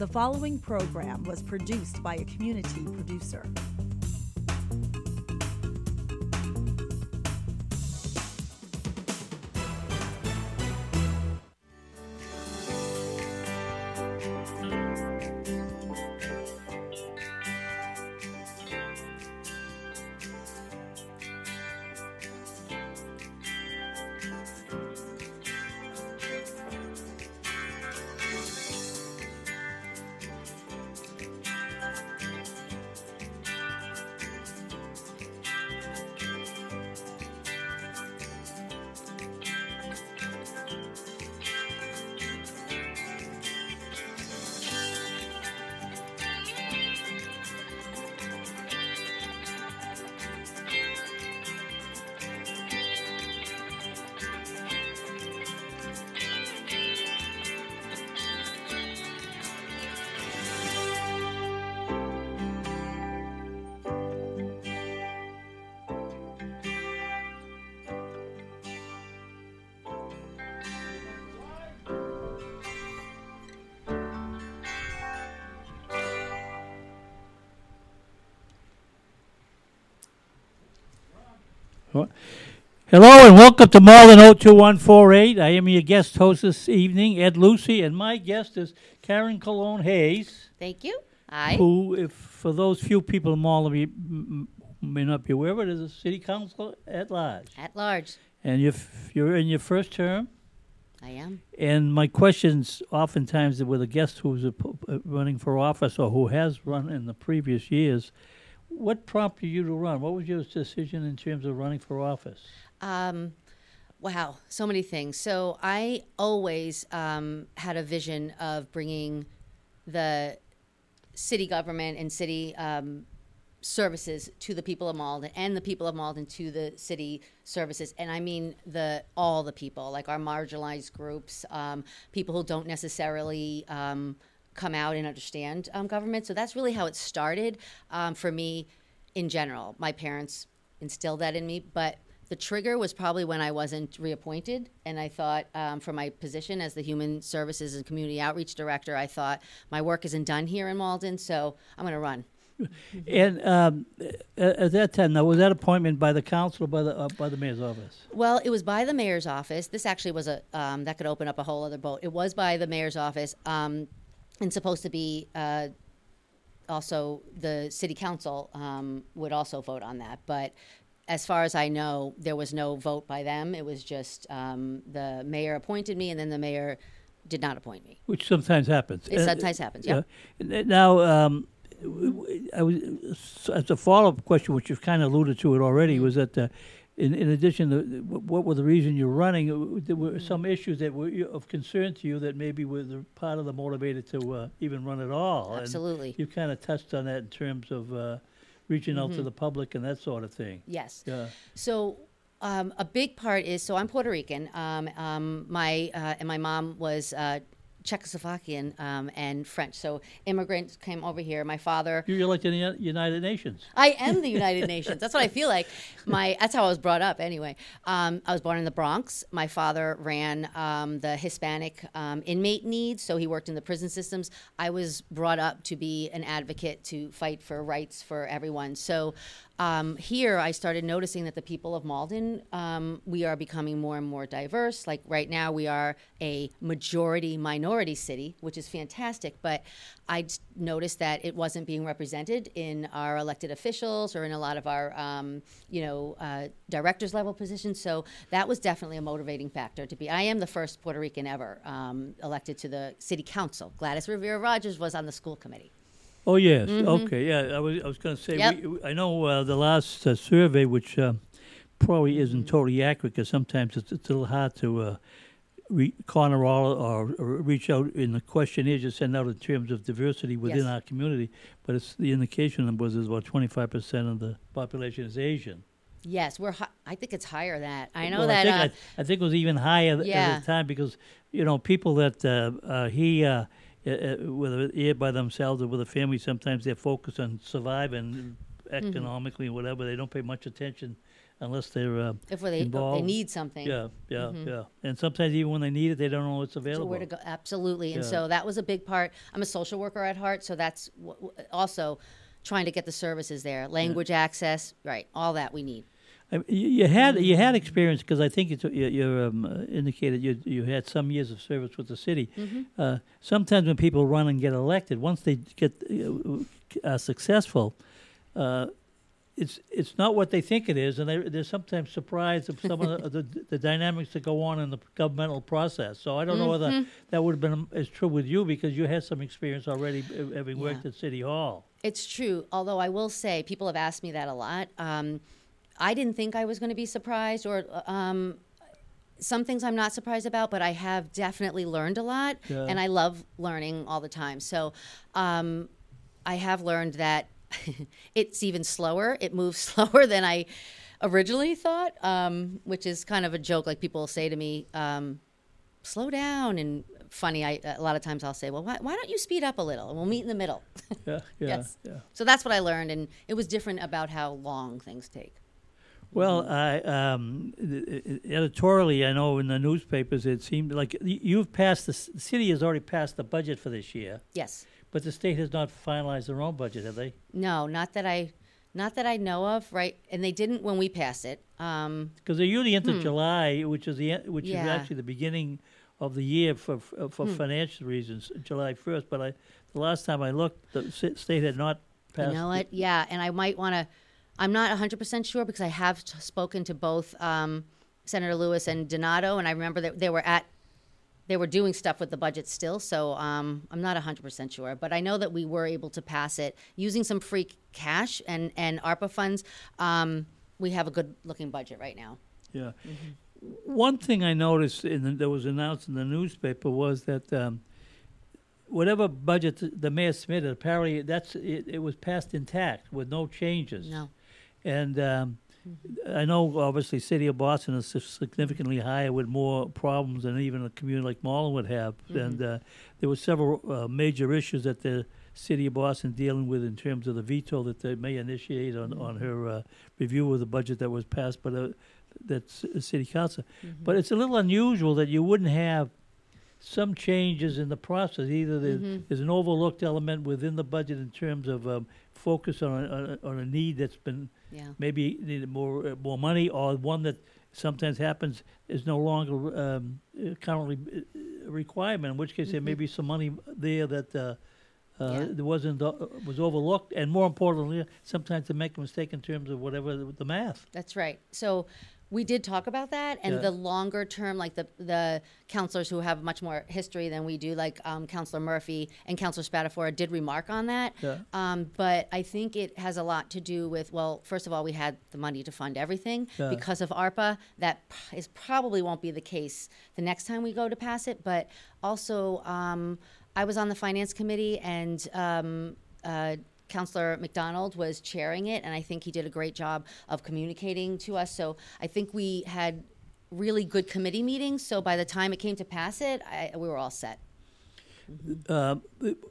The following program was produced by a community producer. And welcome to Malden 02148. I am your guest host this evening, Ed Lucey, and my guest is Karen Colón Hayes, Thank you. Aye. who, if for those few people in Malden may, m- may not be aware of it, is a city council at large. At large. And you're, f- you're in your first term. I am. And my questions, oftentimes, with a guest who's a, p- uh, running for office or who has run in the previous years, what prompted you to run? What was your decision in terms of running for office? Um, wow, so many things. So I always um, had a vision of bringing the city government and city um, services to the people of Malden and the people of Malden to the city services. And I mean the all the people, like our marginalized groups, um, people who don't necessarily um, come out and understand um, government. So that's really how it started um, for me in general. My parents instilled that in me, but the trigger was probably when I wasn't reappointed, and I thought, um, for my position as the Human Services and Community Outreach Director, I thought my work isn't done here in Malden, so I'm going to run. And um, at, at that time, now was that appointment by the council or by the uh, by the mayor's office? Well, it was by the mayor's office. This actually was a um, that could open up a whole other boat. It was by the mayor's office, um, and supposed to be uh, also the city council um, would also vote on that. But as far as I know, there was no vote by them. It was just um, the mayor appointed me, and then the mayor did not appoint me. Which sometimes happens. It Uh, sometimes happens. Yeah. yeah. Now, um, I was, as a follow-up question, which you've kind of alluded to it already, Mm-hmm. was that uh, in, in addition to what were the reason you're running, uh, there were Mm-hmm. some issues that were of concern to you that maybe were the part of the motivator to uh, even run at all. Absolutely. you kind of touched on that in terms of uh, reaching out Mm-hmm. to the public and that sort of thing. Yes. Yeah. So um, a big part is so I'm Puerto Rican. Um, um, my uh, and my mom was uh, Czechoslovakian um, and French. So immigrants came over here. My father. You're like the United Nations. I am the United Nations. That's what I feel like. My that's how I was brought up. Anyway, um, I was born in the Bronx. My father ran um, the Hispanic um, inmate needs, so he worked in the prison systems. I was brought up to be an advocate to fight for rights for everyone. So. Um, here, I started noticing that the people of Malden, um, we are becoming more and more diverse. Like right now, we are a majority minority city, which is fantastic. But I noticed that it wasn't being represented in our elected officials or in a lot of our, um, you know, uh, directors level positions. So that was definitely a motivating factor to be. I am the first Puerto Rican ever um, elected to the city council. Gladys Rivera Rogers was on the school committee. Oh yes, okay, yeah. I was I was going to say Mm-hmm. Yep. we, I know uh, the last uh, survey, which uh, probably Mm-hmm. isn't totally accurate, because sometimes it's, it's a little hard to uh, re- corner all or, or reach out in the questionnaires you send out in terms of diversity within Yes. our community. But it's the indication was is about twenty five percent of the population is Asian. Yes, we're. Hi- I think it's higher than that. I know Well, that. I think, uh, I, I think it was even higher Yeah. at the time because you know people that uh, uh, he whether here by themselves or with a family, sometimes they're focused on surviving Mm-hmm. economically or whatever. They don't pay much attention unless they're uh, if they, if they need something. yeah, yeah, yeah. And sometimes even when they need it, they don't know what's So available. where to go? Absolutely. And Yeah. so that was a big part. I'm a social worker at heart, so that's w- w- also trying to get the services there, language access, right? All that we need. You, had you had experience because I think it's, you, you um, uh, indicated you you had some years of service with the city. Uh, sometimes when people run and get elected, once they get uh, uh, successful, uh, it's it's not what they think it is, and they're, they're sometimes surprised of some of the, the the dynamics that go on in the governmental process. So I don't know whether that would have been as true with you because you had some experience already uh, having worked Yeah. at City Hall. It's true. Although I will say, people have asked me that a lot. Um, I didn't think I was going to be surprised, or um, some things I'm not surprised about, but I have definitely learned a lot, Yeah. and I love learning all the time. So um, I have learned that it's even slower. It moves slower than I originally thought, um, which is kind of a joke. Like people say to me, um, "Slow down," and funny. I a lot of times I'll say, "Well, why, why don't you speed up a little, and we'll meet in the middle." Yeah, yeah, yes. yeah. So that's what I learned, and it was different about how long things take. Well, Mm-hmm. I um, th- editorially, I know in the newspapers it seemed like you've passed the, the city has already passed the budget for this year, Yes. but the state has not finalized their own budget, have they? No, not that I, not that I know of. Right, and they didn't when we passed it. Um, Because they're usually into July, which is the which Hmm. Yeah. Hmm. is actually the beginning of the year for uh, for financial reasons, July first. But I, the last time I looked, the state had not passed. You know what? Yeah, and I might want to. I'm not 100% sure because I have t- spoken to both um, Senator Lewis and Donato, and I remember that they were at. They were doing stuff with the budget still, so um, I'm not 100% sure. But I know that we were able to pass it using some free cash and, and ARPA funds. Um, we have a good looking budget right now. Yeah. Mm-hmm. One thing I noticed in the, that was announced in the newspaper was that um, whatever budget the mayor submitted, apparently that's it, it was passed intact with no changes. No. And um, I know obviously City of Boston is significantly higher with more problems than even a community like Malden would have. And uh, there were several uh, major issues that the City of Boston dealing with in terms of the veto that they may initiate on, on her uh, review of the budget that was passed by the that's uh, City Council. But it's a little unusual that you wouldn't have some changes in the process. Either there's, there's an overlooked element within the budget in terms of um, focus on a, on a need that's been Yeah. maybe needed more uh, more money, or one that sometimes happens is no longer um, uh, currently uh, a requirement. In which case, there may be some money there that. Uh, uh, Yeah. wasn't uh, was overlooked, and more importantly, sometimes they make a mistake in terms of whatever the, the math. That's right. So we did talk about that, and Yeah. the longer term, like the the councilors who have much more history than we do, like um, Councilor Murphy and Councilor Spatafora, did remark on that. Yeah. Um, but I think it has a lot to do with well, first of all, we had the money to fund everything Yeah. because of ARPA. that is probably won't be the case the next time we go to pass it. But also, um, I was on the finance committee and. Um, uh, Councillor McDonald was chairing it, and I think he did a great job of communicating to us. So I think we had really good committee meetings. So by the time it came to pass it, I, we were all set. Uh,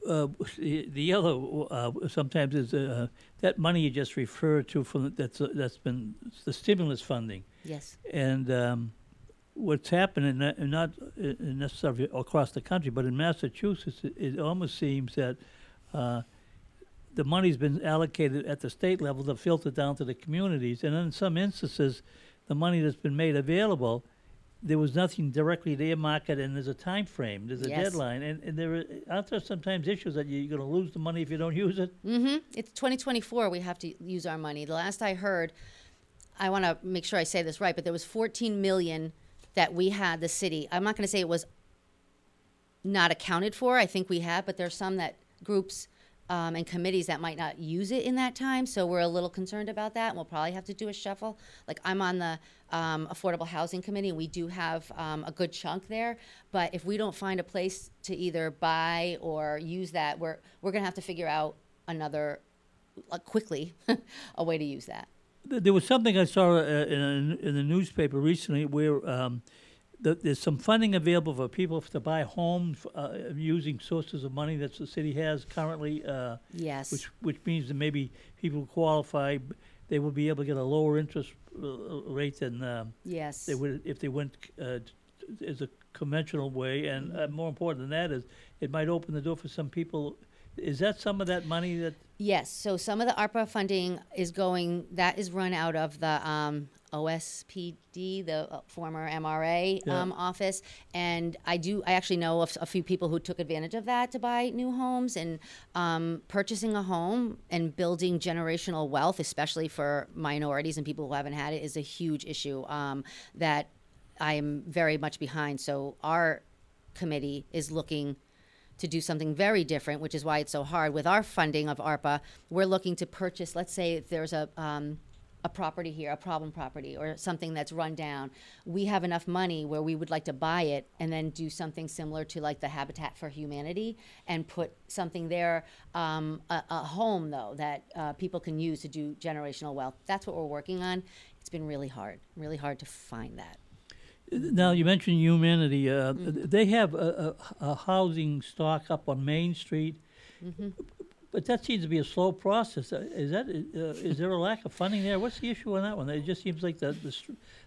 uh, the the other uh, sometimes is uh, that money you just referred to from that's uh, that's been the stimulus funding. Yes. And um, what's happening, not, not necessarily across the country, but in Massachusetts, it, it almost seems that uh, the money's been allocated at the state level to filter down to the communities. And in some instances, the money that's been made available, there was nothing directly there market, and there's a time frame, there's a Yes. deadline, and, and there are, aren't there sometimes issues that you're going to lose the money if you don't use it? Mm-hmm. It's 2024. We have to use our money. The last I heard, I want to make sure I say this right, but there was 14 million that we had the city. I'm not going to say it was not accounted for. I think we have, but there's some that groups um, and committees that might not use it in that time. So we're a little concerned about that, and we'll probably have to do a shuffle. Like I'm on the um, affordable housing committee, and we do have um, a good chunk there. But if we don't find a place to either buy or use that, we're we're going to have to figure out another uh, quickly a way to use that. There was something I saw uh, in, a, in the newspaper recently where um, th- there's some funding available for people to buy homes uh, using sources of money that the city has currently, uh, Yes. which which means that maybe people who qualify, they will be able to get a lower interest uh, rate than um, Yes. they would if they went uh, as a conventional way. And uh, more important than that is, it might open the door for some people. Is that some of that money that? Yes. So some of the ARPA funding is going, that is run out of the um, OSPD, the uh, former MRA Yeah. um, office. And I do, I actually know of a few people who took advantage of that to buy new homes and um, purchasing a home and building generational wealth, especially for minorities and people who haven't had it, is a huge issue um, that I am very much behind. So our committee is looking to do something very different, which is why it's so hard. With our funding of ARPA, we're looking to purchase, let's say there's a, um, a property here, a problem property, or something that's run down. We have enough money where we would like to buy it and then do something similar to like the Habitat for Humanity and put something there, um, a, a home though, that uh, people can use to do generational wealth. That's what we're working on. It's been really hard, really hard to find that. Now you mentioned humanity. Uh, Mm-hmm. They have a, a, a housing stock up on Main Street, Mm-hmm. But that seems to be a slow process. Uh, Is that uh, is there a lack of funding there? What's the issue on that one? It just seems like the the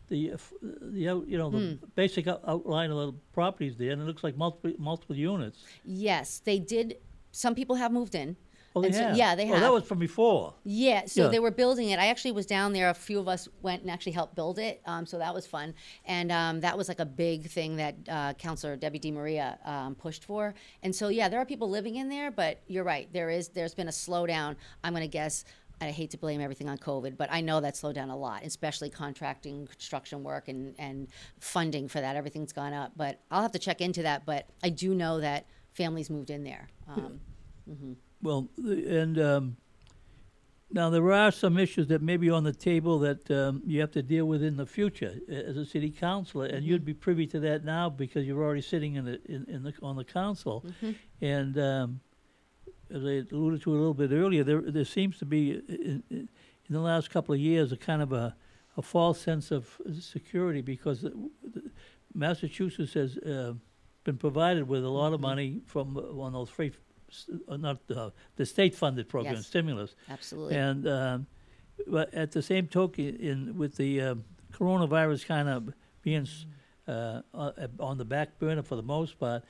the, uh, the out- you know the Hmm. basic out- outline of the properties there, and it looks like multiple multiple units. Yes, they did. Some people have moved in. Oh, they so- have. yeah, they Oh, that was from before. Yeah, so Yeah. they were building it. I actually was down there. A few of us went and actually helped build it. Um, so that was fun. And um, that was like a big thing that uh, Councilor Debbie DiMaria um, pushed for. And so, yeah, there are people living in there, but you're right. There is, there's been a slowdown. I'm going to guess. I hate to blame everything on COVID, but I know that slowed down a lot, especially contracting, construction work, and, and funding for that. Everything's gone up. But I'll have to check into that. But I do know that families moved in there. Um, Well, and um, now there are some issues that may be on the table that um, you have to deal with in the future uh, as a city councilor, and you'd be privy to that now because you're already sitting in the in, in the on the council, and. Um, as I alluded to a little bit earlier, there there seems to be in, in in the last couple of years a kind of a, a false sense of security because Massachusetts has uh, been provided with a lot of money from uh, one of those free, uh, not uh, the state-funded program Yes. stimulus, absolutely. and um, but at the same token, in with the um, coronavirus kind of being uh, uh, on the back burner for the most part,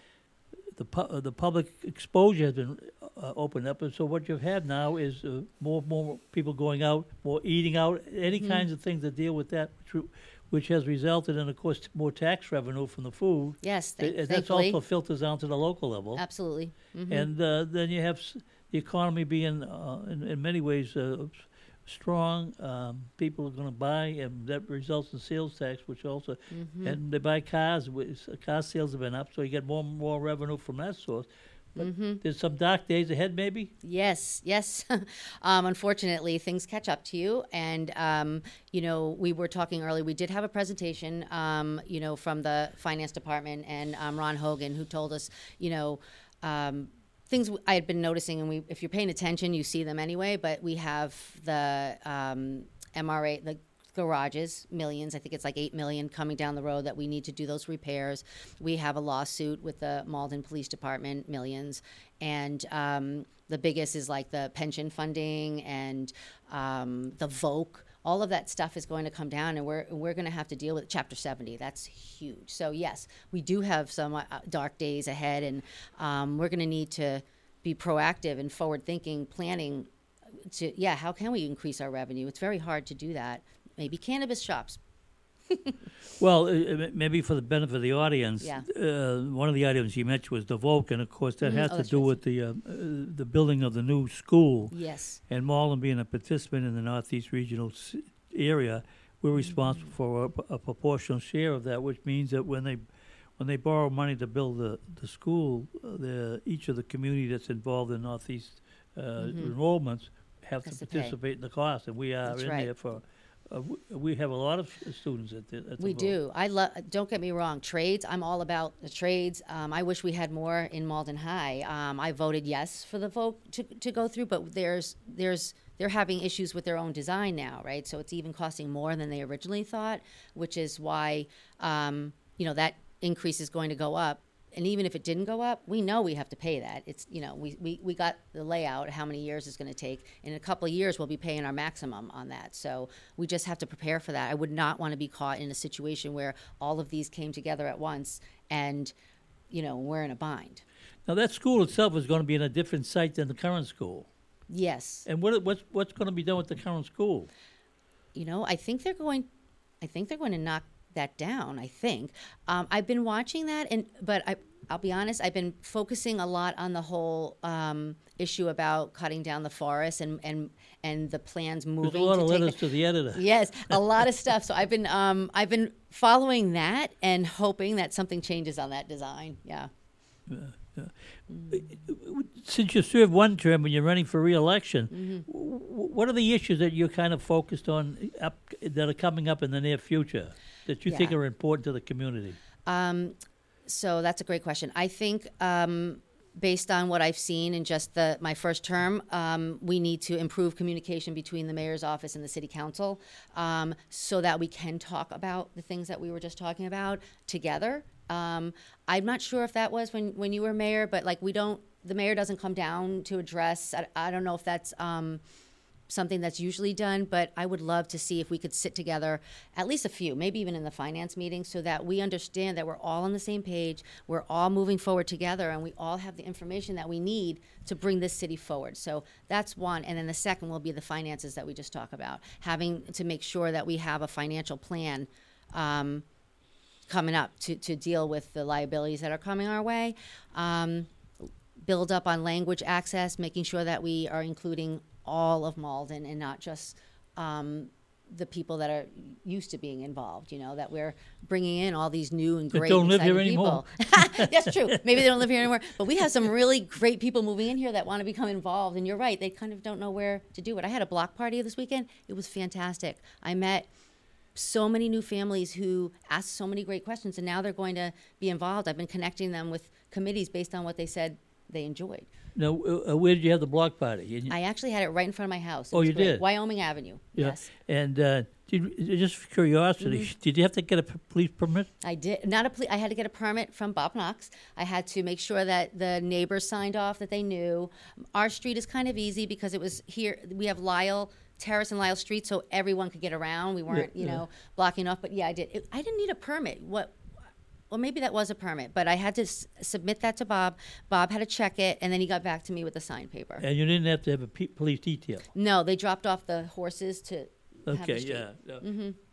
the pu- uh, the public exposure has been uh, opened up, and so what you've had now is uh, more more people going out, more eating out, any Mm-hmm. kinds of things that deal with that, which, which has resulted in, of course, more tax revenue from the food. yes, Th- and that's thankfully. also filters down to the local level. Absolutely. Mhm. And uh, then you have s- the economy being, uh, in, in many ways, uh, s- strong. Um, people are going to buy, and that results in sales tax, which also, Mm-hmm. and they buy cars. Car sales have been up, so you get more and more revenue from that source. Mm-hmm. there's some dark days ahead, maybe. Yes, yes. um, unfortunately, things catch up to you. And, um, you know, we were talking earlier, we did have a presentation, um, you know, from the finance department and um, Ron Hogan, who told us, you know, um, things I had been noticing, and we, if you're paying attention, you see them anyway, but we have the um, MRA, the garages, millions. I think it's like eight million coming down the road that we need to do those repairs. We have a lawsuit with the Malden Police Department, millions, and um, the biggest is like the pension funding and um, the VOC. All of that stuff is going to come down, and we're we're going to have to deal with Chapter 70. That's huge. So yes, we do have some uh, dark days ahead, and um, we're going to need to be proactive and forward thinking, planning to yeah how can we increase our revenue it's very hard to do that maybe cannabis shops Well, uh, uh, maybe for the benefit of the audience, Yeah. uh, one of the items you mentioned was the VOC, and of course that Mhm. has Oh, to do right. with the uh, uh, the building of the new school. yes and Malden being a participant in the Northeast Regional s- area, we're responsible for a, a proportional share of that, which means that when they when they borrow money to build the the school, uh, the each of the community that's involved in Northeast uh, enrollments have Has to participate in the cost, and we are That's in right. there for. Uh, w- we have a lot of students at the. At the we vote. do i love don't get me wrong trades i'm all about the trades um, i wish we had more in malden high um, i voted yes for the vote to, to go through but there's there's they're having issues with their own design now right so it's even costing more than they originally thought which is why um, you know that increase is going to go up and even if it didn't go up, we know we have to pay that. It's you know we we, we got the layout how many years it's going to take. In a couple of years, we'll be paying our maximum on that. So we just have to prepare for that. I would not want to be caught in a situation where all of these came together at once and you know we're in a bind. Now that school itself is going to be in a different site than the current school. Yes. And what what's what's going to be done with the current school? you know, I think they're going. I think they're going to knock that down. I think um, I've been watching that, and but I, I'll be honest, I've been focusing a lot on the whole um, issue about cutting down the forest and and and the plans moving. There's a lot to of letters to the editor. Yes, a lot of stuff. So I've been um, I've been following that and hoping that something changes on that design. Yeah. Since you served one term and you're running for reelection, Mm-hmm. what are the issues that you're kind of focused on up, that are coming up in the near future that you think are important to the community? Um, so that's a great question. I think um, based on what I've seen in just the my first term, um, we need to improve communication between the mayor's office and the city council, um, so that we can talk about the things that we were just talking about together. Um, I'm not sure if that was when when you were mayor, but like we don't, the mayor doesn't come down to address. I, I don't know if that's. Um, something that's usually done, but I would love to see if we could sit together, at least a few, maybe even in the finance meeting, so that we understand that we're all on the same page, we're all moving forward together, and we all have the information that we need to bring this city forward. So that's one. And then the second will be the finances that we just talked about, having to make sure that we have a financial plan. Um, coming up to, to deal with the liabilities that are coming our way. Um, build up on language access, making sure that we are including all of Malden and not just um, the people that are used to being involved. You know that we're bringing in all these new and great don't live here exciting anymore. people. That's true. Maybe they don't live here anymore, but we have some really great people moving in here that want to become involved. And you're right; they kind of don't know where to do it. I had a block party this weekend. It was fantastic. I met so many new families who asked so many great questions, and now they're going to be involved. I've been connecting them with committees based on what they said they enjoyed. Now, uh, uh, where did you have the block party? You- I actually had it right in front of my house. It Oh, you great. did? Wyoming Avenue. yeah. Yes, And uh, did, just for curiosity, Mm-hmm. did you have to get a p- police permit? I did. Not a. police. I had to get a permit from Bob Knox. I had to make sure that the neighbors signed off that they knew. Our street is kind of easy because it was here. We have Lyle Terrace and Lyle Street, so everyone could get around. We weren't, you yeah. know, blocking off. But yeah, I did. It, I didn't need a permit. What? Well, maybe that was a permit, but I had to s- submit that to Bob. Bob had to check it, and then he got back to me with the signed paper. And you didn't have to have a pe- police detail? No, they dropped off the horses to. have the Okay, street. yeah.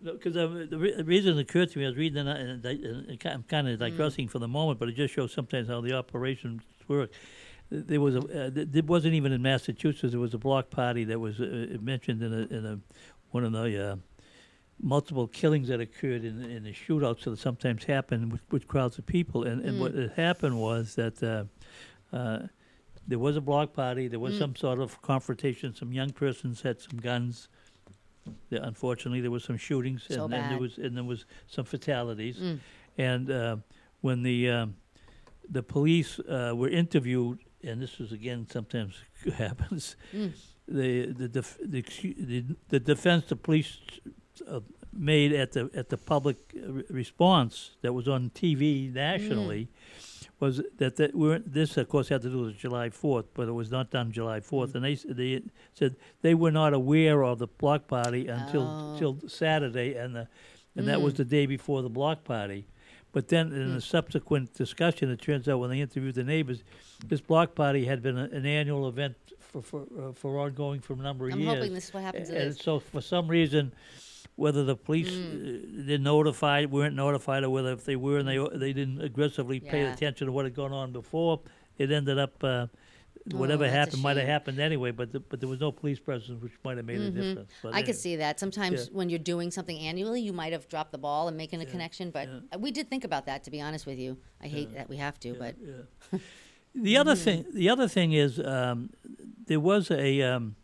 Because uh, the, re- the reason it occurred to me, I was reading it, and, I- and I- I'm kind of digressing for the moment, but it just shows sometimes how the operations work. There was a, uh, th- it wasn't even in Massachusetts. There was a block party that was uh, mentioned in a, in a one of the uh, multiple killings that occurred in, in the shootouts that sometimes happen with, with crowds of people. And, and what had happened was that uh, uh, there was a block party. There Mm. was some sort of confrontation. Some young persons had some guns. There, unfortunately, there was some shootings, So and, and there was and there was some fatalities. Mm. And uh, when the um, the police uh, were interviewed, and this was again sometimes happens, Mm. the the, def- the the the defense the police uh, made at the at the public uh, response that was on TV nationally was that that we weren't, this of course had to do with July 4th, but it was not done July 4th, and they they said they were not aware of the block party until Oh. till Saturday, and the and that was the day before the block party. But then in a subsequent discussion, it turns out when they interviewed the neighbors, this block party had been a, an annual event for for, uh, for ongoing for a number of I'm years. hoping this is what happens to And so, for some reason, whether the police Mm. uh, didn't notify, weren't notified, or whether if they were and they they didn't aggressively pay attention to what had gone on before, it ended up. Uh, Whatever Oh, happened might have happened anyway, but the, but there was no police presence, which might have made a difference. But Mm-hmm. I anyway. could see that. Sometimes Yeah. when you're doing something annually, you might have dropped the ball and making a connection. But yeah. uh we did think about that. To be honest with you, I hate that we have to. But Yeah. the other thing, the other thing is, um, there was a, um,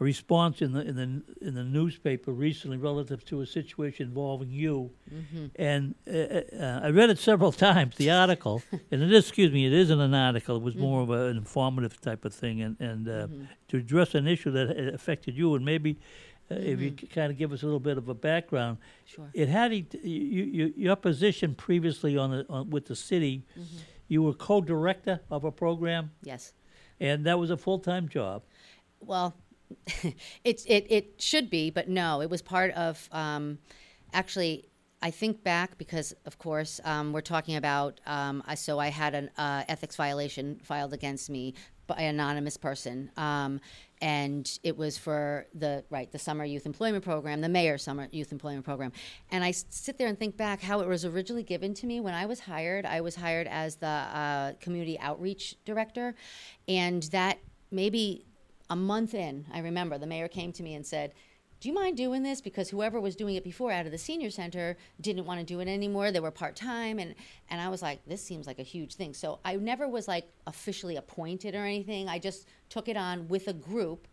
a response in the in the in the newspaper recently relative to a situation involving you, and uh, uh, I read it several times. The article, and it is, excuse me, it isn't an article. It was more of a, an informative type of thing, and and uh, to address an issue that uh, affected you, and maybe. Uh, If you could kind of give us a little bit of a background, Sure. it had you, you, your position previously on, the, on with the city you were co-director of a program, Yes. and that was a full-time job. well, it's it it should be, but no, it was part of. Um, actually, I think back because, of course, um, we're talking about. Um, I, so I had an uh, ethics violation filed against me by an anonymous person, um, and it was for the right the summer youth employment program, the mayor's summer youth employment program. And I sit there and think back how it was originally given to me when I was hired. I was hired as the uh, community outreach director, and that maybe a month in, I remember the mayor came to me and said, do you mind doing this? Because whoever was doing it before out of the senior center didn't want to do it anymore. They were part time, and and I was like, this seems like a huge thing. So I never was like officially appointed or anything. I just took it on with a group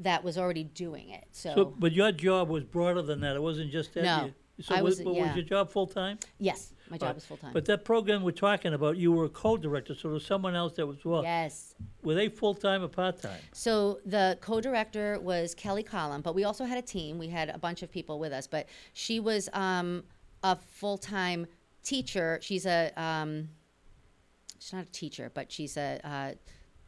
that was already doing it. So, So, but your job was broader than that. It wasn't just that. No, You- So, I was, was- yeah. was your job full-time? yes, my job Right. was full time. But that program we're talking about, you were a co-director, so there was someone else that was what? yes. Were they full-time or part-time? So the co-director was Kelly Collum, but we also had a team. We had a bunch of people with us, but she was um, a full-time teacher. She's a um, she's not a teacher, but she's a uh,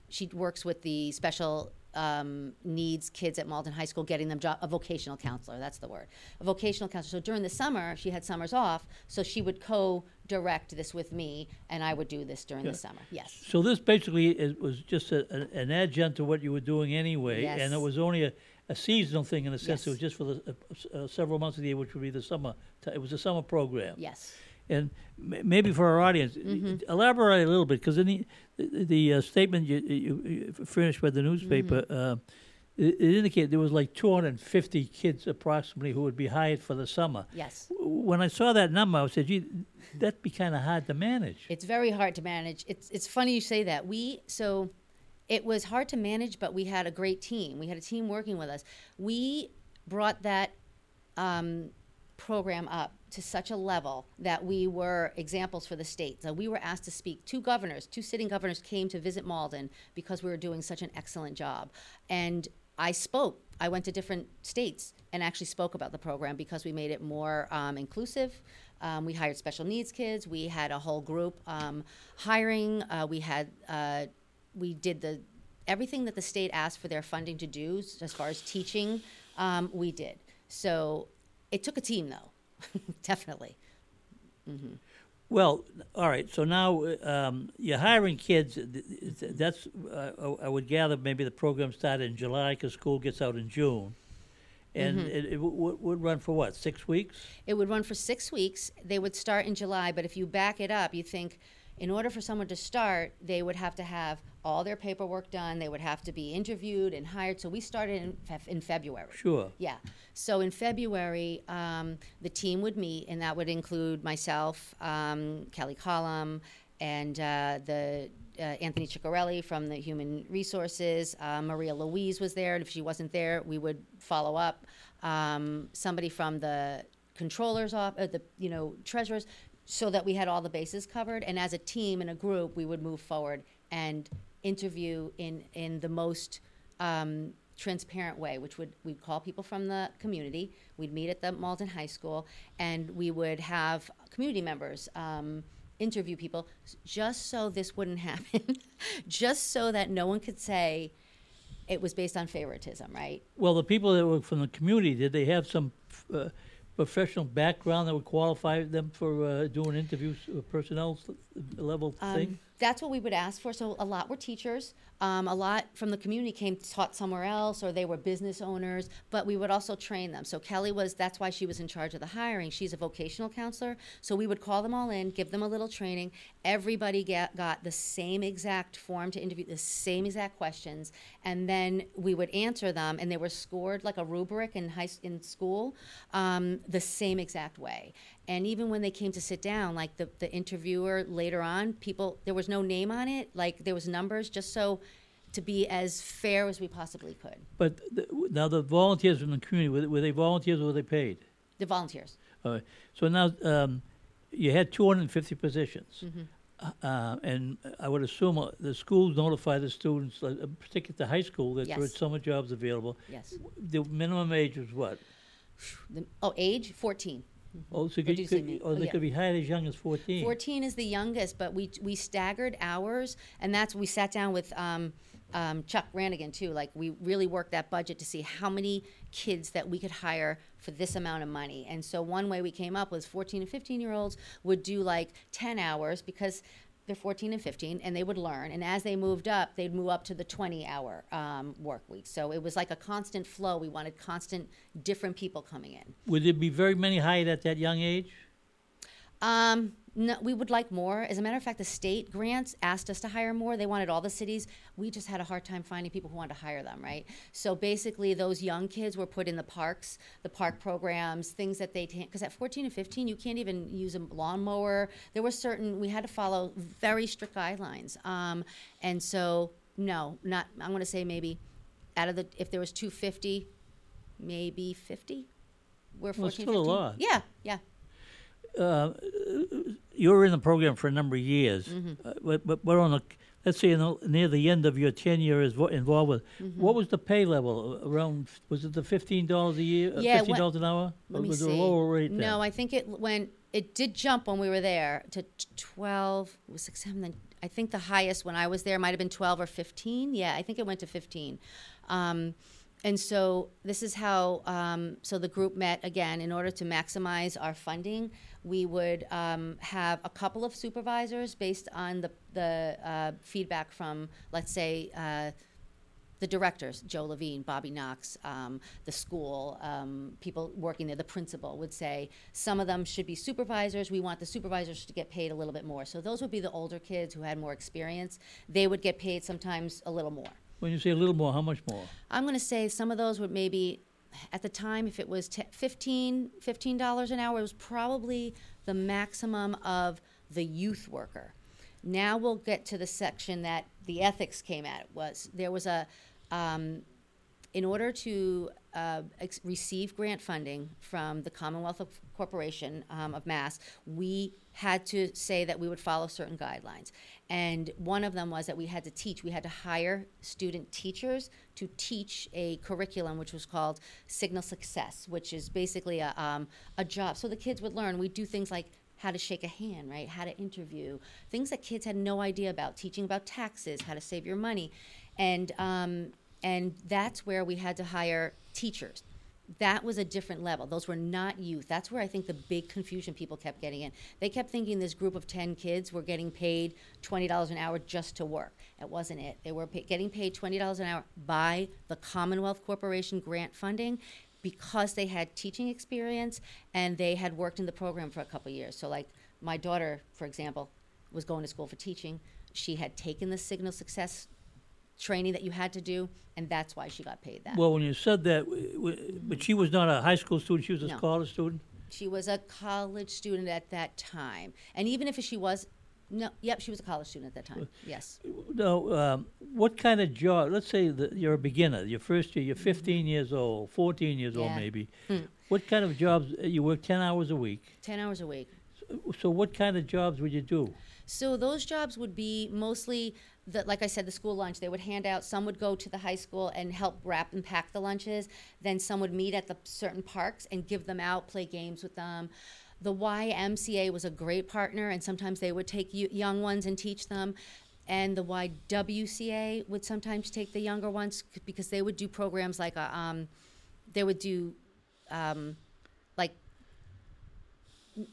she works with the special um, needs kids at Malden High School, getting them job, a vocational counselor. That's the word, a vocational counselor. So during the summer, she had summers off, so she would co-direct this with me, and I would do this during Yeah. the summer. Yes. So this basically is, was just a, an- an adjunct to what you were doing anyway, and it was only a, a seasonal thing in a sense. It was just for the uh, uh, several months of the year, which would be the summer. ti- It was a summer program. Yes. And m- maybe for our audience, Mm-hmm. elaborate a little bit, because in the uh, statement you, you, you furnished by the newspaper, Mm-hmm. uh, it, it indicated there was like 250 kids approximately who would be hired for the summer. Yes. When I saw that number, I said, "Gee, that'd be kind of hard to manage." It's very hard to manage. It's it's funny you say that. We so it was hard to manage, but we had a great team. We had a team working with us. We brought that um, program up to such a level that we were examples for the state. So we were asked to speak. Two governors, two sitting governors came to visit Malden because we were doing such an excellent job. And I spoke. I went to different states and actually spoke about the program because we made it more um, inclusive. Um, we hired special needs kids. We had a whole group um, hiring. Uh, we had uh, we did the everything that the state asked for their funding to do as far as teaching. Um, we did. So it took a team, though, definitely. Well, all right. So now um, you're hiring kids. th- th- That's uh, I would gather maybe the program started in July because school gets out in June, and Mm-hmm. it, it w- would run for what six weeks? It would run for six weeks. They would start in July, but if you back it up, you think in order for someone to start, they would have to have all their paperwork done. They would have to be interviewed and hired. So we started in, in February. Sure. Yeah. So in February, um, the team would meet, and that would include myself, um, Kelly Collum, and uh, the uh, Anthony Ciccarelli from the Human Resources. Uh, Maria Louise was there, and if she wasn't there, we would follow up. Um, somebody from the controllers off, uh, the you know treasurers, so that we had all the bases covered. And as a team and a group, we would move forward and interview in in the most um, transparent way, which would we'd call people from the community. We'd meet at the Malden High School, and we would have community members um, interview people, just so this wouldn't happen, just so that no one could say it was based on favoritism, right? Well, the people that were from the community did they have some uh, professional background that would qualify them for uh, doing interviews, uh, personnel level Um, thing? That's what we would ask for. So a lot were teachers. Um, a lot from the community came taught somewhere else, or they were business owners. But we would also train them. So Kelly was. That's why she was in charge of the hiring. She's a vocational counselor. So we would call them all in, give them a little training. Everybody get, got the same exact form to interview, the same exact questions, and then we would answer them. And they were scored like a rubric in high in school, um, the same exact way. And even when they came to sit down, like the, the interviewer later on, people, there was no name on it. Like there was numbers just so to be as fair as we possibly could. But the, now the volunteers from the community were, they- were they volunteers or were they paid? The volunteers. Right. So now um, you had 250 positions. Mm-hmm. Uh, and I would assume uh, the schools notify the students, uh, particularly the high school, that there are Yes. summer jobs available. Yes. The minimum age was what? The, oh, age 14. Oh, so could, could, oh, Oh, they yeah. could be hired as young as 14. 14 is the youngest, but we we staggered hours, and that's we sat down with um, um, Chuck Ranaghan too. Like we really worked that budget to see how many kids that we could hire for this amount of money. And so one way we came up was 14 and 15 year olds would do like 10 hours because they're 14 and 15 and they would learn and as they moved up they'd move up to the 20 hour um, work week so it was like a constant flow we wanted constant different people coming in Would there be very many hired at that young age? Um, no, we would like more. As a matter of fact, the state grants asked us to hire more. They wanted all the cities. We just had a hard time finding people who wanted to hire them, right? So basically, those young kids were put in the parks, the park programs, things that they because at 14 and 15, you can't even use a lawnmower. There were certain we had to follow very strict guidelines, um, and so no, not. I'm going to say maybe out of the if there was 250, maybe 50. We're 14, Well, still a 15. lot. Yeah, yeah. Uh, you were in the program for a number of years, Mm-hmm. uh, but, but, but on the, let's say the, near the end of your tenure as vo- involved with, Mm-hmm. what was the pay level around? Was it the fifteen dollars a year? uh, Yeah, fifteen dollars an hour. Let me was see. a lower rate? then? No, I think it went. It did jump when we were there to twelve. It was six, seven. Then I think the highest when I was there might have been twelve or fifteen. Yeah, I think it went to fifteen. Um, and so this is how. Um, so the group met again in order to maximize our funding. We would um, have a couple of supervisors based on the the uh, feedback from, let's say. Uh, the directors, Joe Levine, Bobby Knox, um, the school, um, people working there, the principal would say some of them should be supervisors. We want the supervisors to get paid a little bit more. So those would be the older kids who had more experience. They would get paid sometimes a little more. When you say a little more, how much more? I'm going to say some of those would maybe, at the time, if it was t- 15 $15 an hour, it was probably the maximum of the youth worker. Now we'll get to the section that the ethics came at. Was there was a, um, in order to uh, ex- receive grant funding from the Commonwealth of Corporation um, of Mass, we had to say that we would follow certain guidelines. And one of them was that we had to teach, we had to hire student teachers to teach a curriculum which was called Signal Success, which is basically a, um, a job. So the kids would learn. We do things like how to shake a hand, right? How to interview, things that kids had no idea about, teaching about taxes, how to save your money. And, um, and that's where we had to hire teachers. That was a different level. Those were not youth. That's where I think the big confusion people kept getting in. They kept thinking this group of 10 kids were getting paid $20 an hour just to work. It wasn't it. They were pay- getting paid $20 an hour by the Commonwealth Corporation grant funding because they had teaching experience and they had worked in the program for a couple years. So, like my daughter, for example, was going to school for teaching. She had taken the Signal Success training that you had to do, and that's why she got paid that. Well, when you said that, w- w- but she was not a high school student; she was a No. college student. she was a college student at that time, and even if she was, no, yep, she was a college student at that time. Yes. No, um, what kind of job? Let's say that you're a beginner. Your first year, you're 15 years old, 14 years old, maybe. Hmm. What kind of jobs? uh, You work 10 hours a week. 10 hours a week. So, what kind of jobs would you do? So those jobs would be mostly the, like I said, the school lunch. They would hand out. Some would go to the high school and help wrap and pack the lunches. Then some would meet at the certain parks and give them out, play games with them. The YMCA was a great partner, and sometimes they would take young ones and teach them. And the YWCA would sometimes take the younger ones because they would do programs like a, um, they would do um, like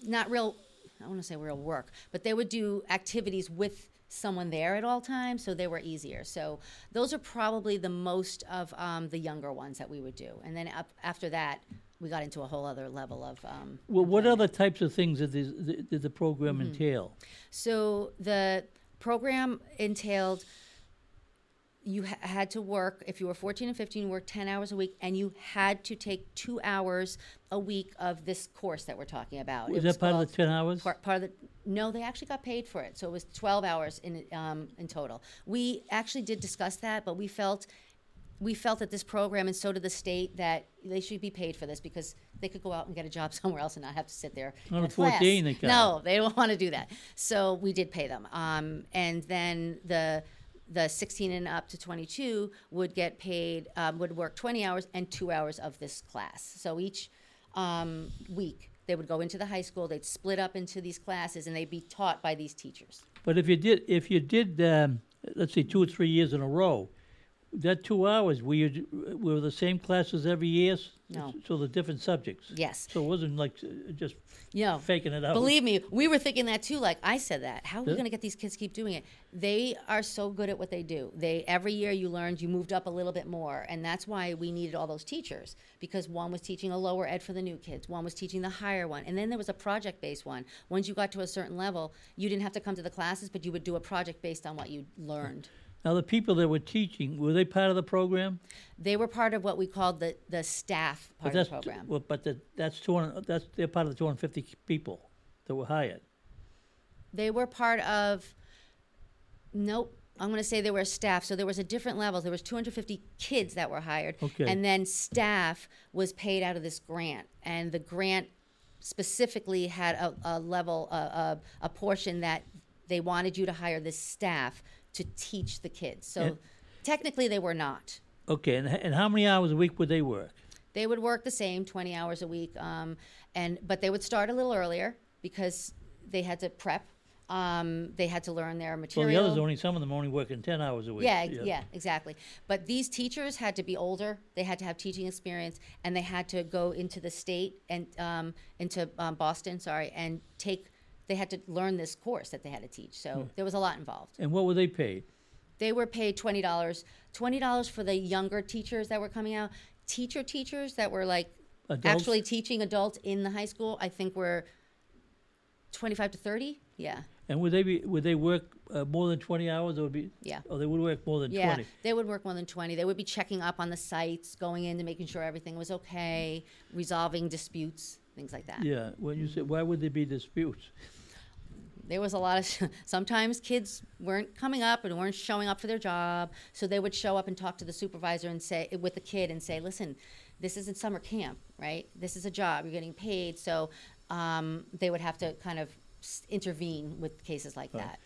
not real I want to say real work, but they would do activities with someone there at all times, so they were easier. So those are probably the most of um, the younger ones that we would do, and then up after that, we got into a whole other level of. Um, Well, what other types of things did, this, did the program Mm-hmm. entail? So the program entailed you ha- had to work if you were 14 and 15 you worked 10 hours a week and you had to take two hours a week of this course that we're talking about Was It that part of the 10 hours? part, part of the no they actually got paid for it so it was 12 hours in um, in total we actually did discuss that but we felt we felt that this program and so did the state that they should be paid for this because they could go out and get a job somewhere else and not have to sit there Not in at a class. 14 they no they don't want to do that so we did pay them um, and then the the 16 and up to 22 would get paid um, would work 20 hours and two hours of this class so each um, week They would go into the high school. They'd split up into these classes, and they'd be taught by these teachers. But if you did, if you did, um, let's say two or three years in a row, that two hours were you were the same classes every year? No. So the different subjects. Yes. So it wasn't like uh, just You know, faking it out. Believe me, we were thinking that too. Like I said that. How are we Yeah. going to get these kids to keep doing it? They are so good at what they do. They every year you learned, you moved up a little bit more, and that's why we needed all those teachers because one was teaching a lower ed for the new kids, one was teaching the higher one, and then there was a project based one. Once you got to a certain level, you didn't have to come to the classes, but you would do a project based on what you learned. Now the people that were teaching were they part of the program? They were part of what we called the the staff part of the program. well, but the, that's two hundred. That's they're part of the two hundred fifty people that were hired. They were part of. Nope. I'm going to say there were staff. So there was a different levels. There was 250 kids that were hired, Okay. and then staff was paid out of this grant, and the grant specifically had a, a level, a, a, a portion that they wanted you to hire this staff to teach the kids. So Yeah. technically, they were not. Okay, and and how many hours a week would they work? They would work the same 20 hours a week, um, and but they would start a little earlier because they had to prep. Um, they had to learn their material. material. the others only some of them only working ten hours a week. Yeah, ex- yeah, exactly. But these teachers had to be older. They had to have teaching experience, and they had to go into the state and um, into um, Boston. Sorry, and take. They had to learn this course that they had to teach. So Hmm. there was a lot involved. And what were they paid? They were paid twenty dollars. Twenty dollars for the younger teachers that were coming out. Teacher teachers that were like Adults? actually teaching adults in the high school. I think were twenty-five to thirty. Yeah, And would they be would they work uh, more than twenty hours? Or would be yeah. oh they would work more than Yeah, twenty. they would work more than 20. They would be checking up on the sites, going in to making sure everything was okay, resolving disputes, things like that. Yeah. When you said why would there be disputes? There was a lot of, sometimes kids weren't coming up and weren't showing up for their job. So they would show up and talk to the supervisor and say, with the kid and say, listen, this isn't summer camp, right? This is a job. You're getting paid. So um, they would have to kind of intervene with cases like that.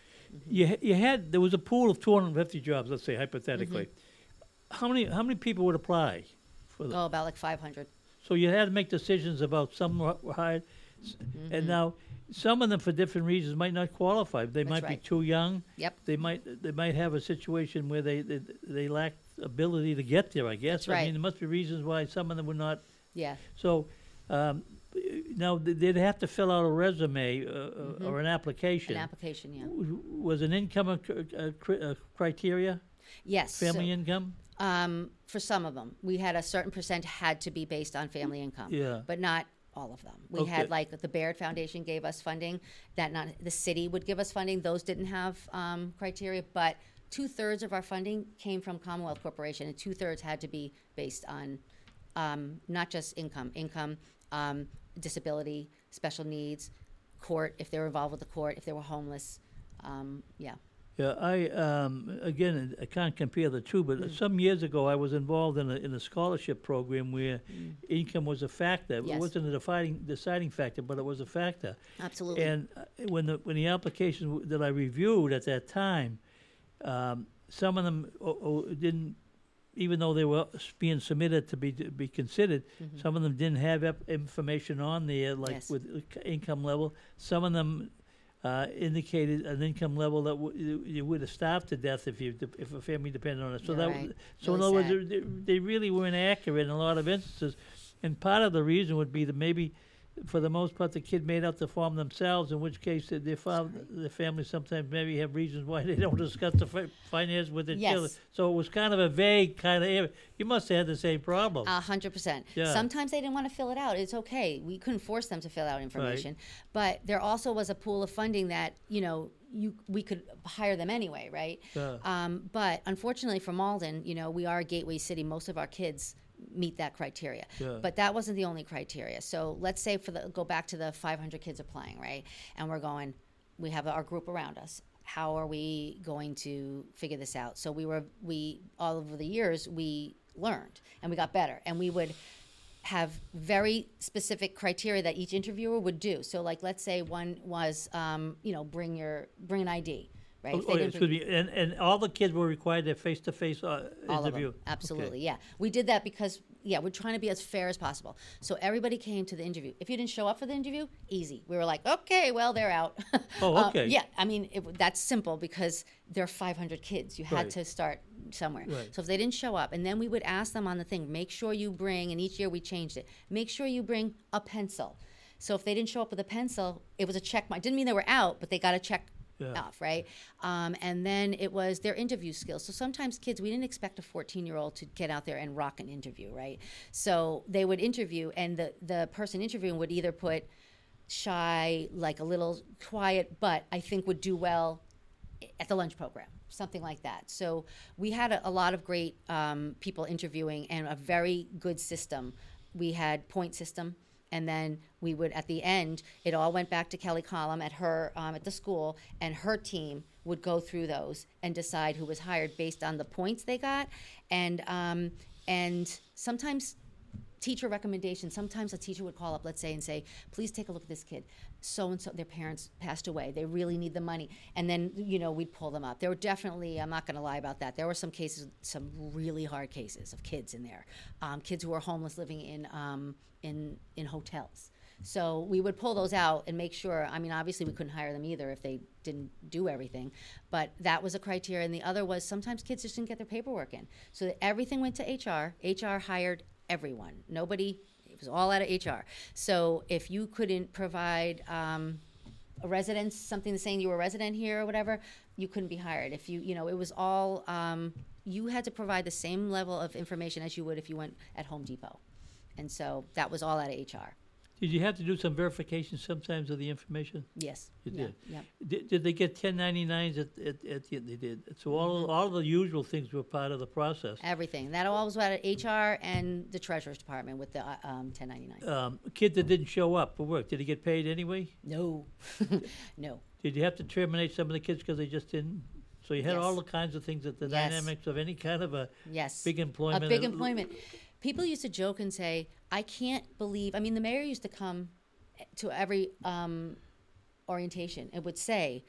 You ha- you had there was a pool of two hundred and fifty jobs. Let's say hypothetically. Mm-hmm. How many how many people would apply? For the, Oh, about like 500. So you had to make decisions about some hired, Mm-hmm. and now some of them for different reasons might not qualify. They That's might be too young. Yep. They might they might have a situation where they they, they lack ability to get there. I guess. That's I mean, there must be reasons why some of them would not. Yeah. So. Um, now they'd have to fill out a resume uh, uh, or an application. Mm-hmm. An application, yeah. Was an income a, a, a criteria? Yes. so- Family income? Um, for some of them, we had a certain percent had to be based on family income. Yeah. But not all of them. We Okay. had like the Baird Foundation gave us funding. That not the city would give us funding. Those didn't have um, criteria, but two thirds of our funding came from Commonwealth Corporation, and two thirds had to be based on um, not just income, income, um, disability, special needs, court if they were involved with the court, if they were homeless. Um, yeah. Yeah, I um, again I can't compare the two, but Mm. some years ago I was involved in a in a scholarship program where income was a factor. Yes. It Mm. Wasn't a deciding deciding factor, but it was a factor. Absolutely. And uh, when the when the applications w- that I reviewed at that time, um, some of them o- o- didn't, even though they were being submitted to be to be considered, some of them didn't have ep- information on there, like Mm-hmm. Yes. with uh, income level. Some of them uh, indicated an income level that w- you, would have starved to death if you de- if a family depended on it. So You're that right. w- so in Really other words, they, they really weren't accurate in a lot of instances. And part of the reason would be that maybe, for the most part, the kid made out the form themselves. In which case, their their, fa- their family sometimes maybe have reasons why they don't discuss the fi- finance with their Yes. children. So it was kind of a vague kind of area. You must have had the same problem. A hundred percent. Sometimes they didn't want to fill it out. It's okay. We couldn't force them to fill out information, Right. but there also was a pool of funding that you know you we could hire them anyway, right? Yeah. Um, but unfortunately for Malden, you know, we are a gateway city. Most of our kids meet that criteria. Yeah. But that wasn't the only criteria. So let's say for the go back to the 500 kids applying, right? And we're going, we have our group around us. How are we going to figure this out? So we were we all over the years we learned and we got better and we would have very specific criteria that each interviewer would do. So, like, let's say one was, um, you know, bring your bring an ID. Right? Oh, oh, yeah, excuse me, and, and all the kids were required to face-to-face uh, interview? of them. Absolutely, Okay. yeah. We did that because yeah, we're trying to be as fair as possible. So everybody came to the interview. If you didn't show up for the interview, easy. We were like, okay, well they're out. Oh, Uh, okay. yeah, I mean it, that's simple because there are 500 kids. You had Right. to start somewhere. Right. So if they didn't show up, and then we would ask them on the thing, make sure you bring. And each year we changed it. Make sure you bring a pencil. So if they didn't show up with a pencil, it was a check mark. Didn't mean they were out, but they got a check Yeah. right? Um, and then it was their interview skills. So sometimes kids, we didn't expect a 14 year old to get out there and rock an interview, right? So they would interview, and the, the person interviewing would either put shy, like a little quiet, but I think would do well at the lunch program, something like that. So we had a, a lot of great um, people interviewing and a very good system. We had point system, and then we would at the end, it all went back to Kelly Collum at her um, at the school, and her team would go through those and decide who was hired based on the points they got, and um, and sometimes teacher recommendations Sometimes a teacher would call up, let's say, and say, please take a look at this kid. So and so, their parents passed away. They really need the money. And then, you know, we'd pull them up. There were definitely, I'm not going to lie about that. There were some cases, some really hard cases of kids in there. Um, kids who were homeless living in, um, in, in hotels. So we would pull those out and make sure. I mean, obviously, we couldn't hire them either if they didn't do everything, but that was a criteria. And the other was sometimes kids just didn't get their paperwork in. So everything went to HR. HR hired everyone. Nobody, was all out of HR. So if you couldn't provide um, a residence, something saying you were a resident here or whatever, you couldn't be hired. If you, you know, it was all, um, you had to provide the same level of information as you would if you went at Home Depot. And so that was all out of HR. Did you have to do some verification sometimes of the information? Yes. You yeah, did. Yeah. Did, did they get 1099s at, at, at the, they did. So all, all the usual things were part of the process. Everything. That all was of HR and the Treasurer's Department with the uh, um, 1099. Um, kid that didn't show up for work, did he get paid anyway? No. no. Did you have to terminate some of the kids because they just didn't? So you had all the kinds of things that the Yes. dynamics of any kind of a Yes. big employment. A big employment. People used to joke and say, I can't believe, I mean, the mayor used to come to every um, orientation and would say,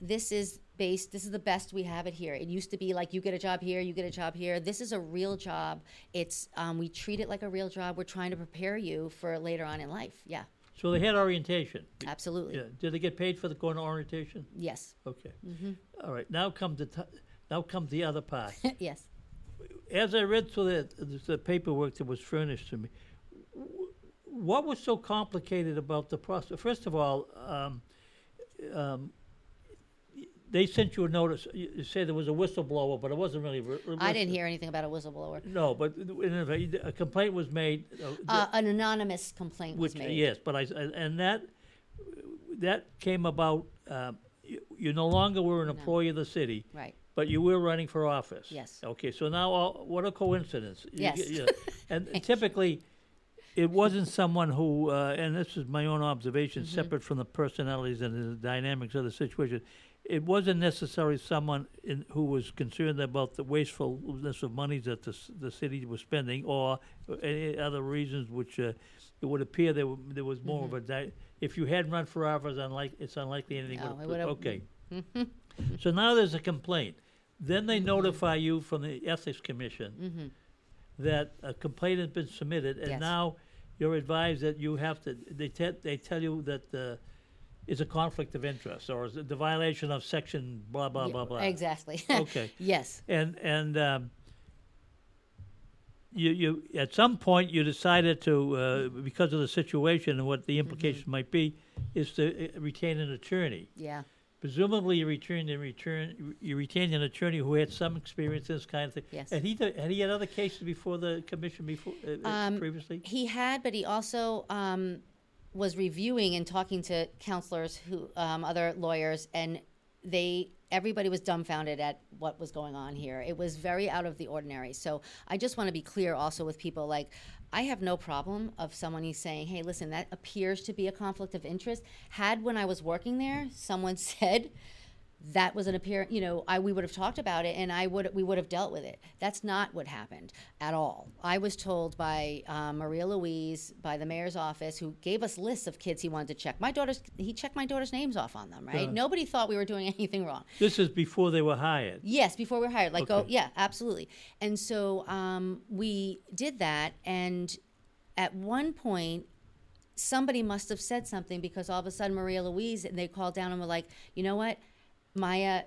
this is based, this is the best we have it here. It used to be like, you get a job here, you get a job here. This is a real job. It's, um, we treat it like a real job. We're trying to prepare you for later on in life. Yeah, So they had orientation. absolutely. Yeah. Did they get paid for the going to orientation? Yes. Okay. Mm-hmm. All right. Now comes the t- now comes the other part. yes. As I read through the, the paperwork that was furnished to me, what was so complicated about the process? First of all, um, um, they sent you a notice. You said there was a whistleblower, but it wasn't really. Re- I didn't hear anything about a whistleblower. No, but a complaint was made. uh, Uh, an anonymous complaint was made. yes, but I, and that, that came about, um, you, you no longer were an No. employee of the city, Right. But you were running for office. Yes. Okay, so now, all- what a coincidence. You Yes. get- yeah. And typically, it wasn't someone who, uh, and this is my own observation, Mm-hmm. separate from the personalities and the dynamics of the situation, it wasn't necessarily someone in, who was concerned about the wastefulness of monies that the, s- the city was spending or any other reasons which uh, it would appear there, w- there was more of a, di- if you hadn't run for office, unlike, it's unlikely anything No, would it would've- okay. So now there's a complaint. Then they Mm-hmm. notify you from the Ethics Commission that a complaint has been submitted, and Yes. now you're advised that you have to, they te- they tell you that uh, it's a conflict of interest, or is it the violation of section blah, blah, Yeah, blah, blah. Exactly. Okay. yes. And, and um, you, you, at some point, you decided to, uh, because of the situation and what the implications Mm-hmm. might be, is to uh, retain an attorney. Yeah. Presumably, you returned and return. You retained an attorney who had some experience in this kind of thing. Yes. Had he th- had he had other cases before the commission before uh, uh, Um, previously? He had, but he also um, was reviewing and talking to counselors who, um, other lawyers, and they, everybody was dumbfounded at what was going on here. It was very out of the ordinary. So I just want to be clear also with people like, I have no problem of someone saying, hey, listen, that appears to be a conflict of interest. Had when I was working there, someone said, that was an appearance you know i we would have talked about it and i would we would have dealt with it that's not what happened at all i was told by um, maria louise by the mayor's office who gave us lists of kids he wanted to check my daughter's he checked my daughter's names off on them right Yeah. nobody thought we were doing anything wrong This is before they were hired. Yes, before we were hired. Like, oh, Okay. yeah, absolutely. And so um, we did that. And at one point, somebody must have said something because all of a sudden Maria Louise and they called down and were like, you know what, Maya,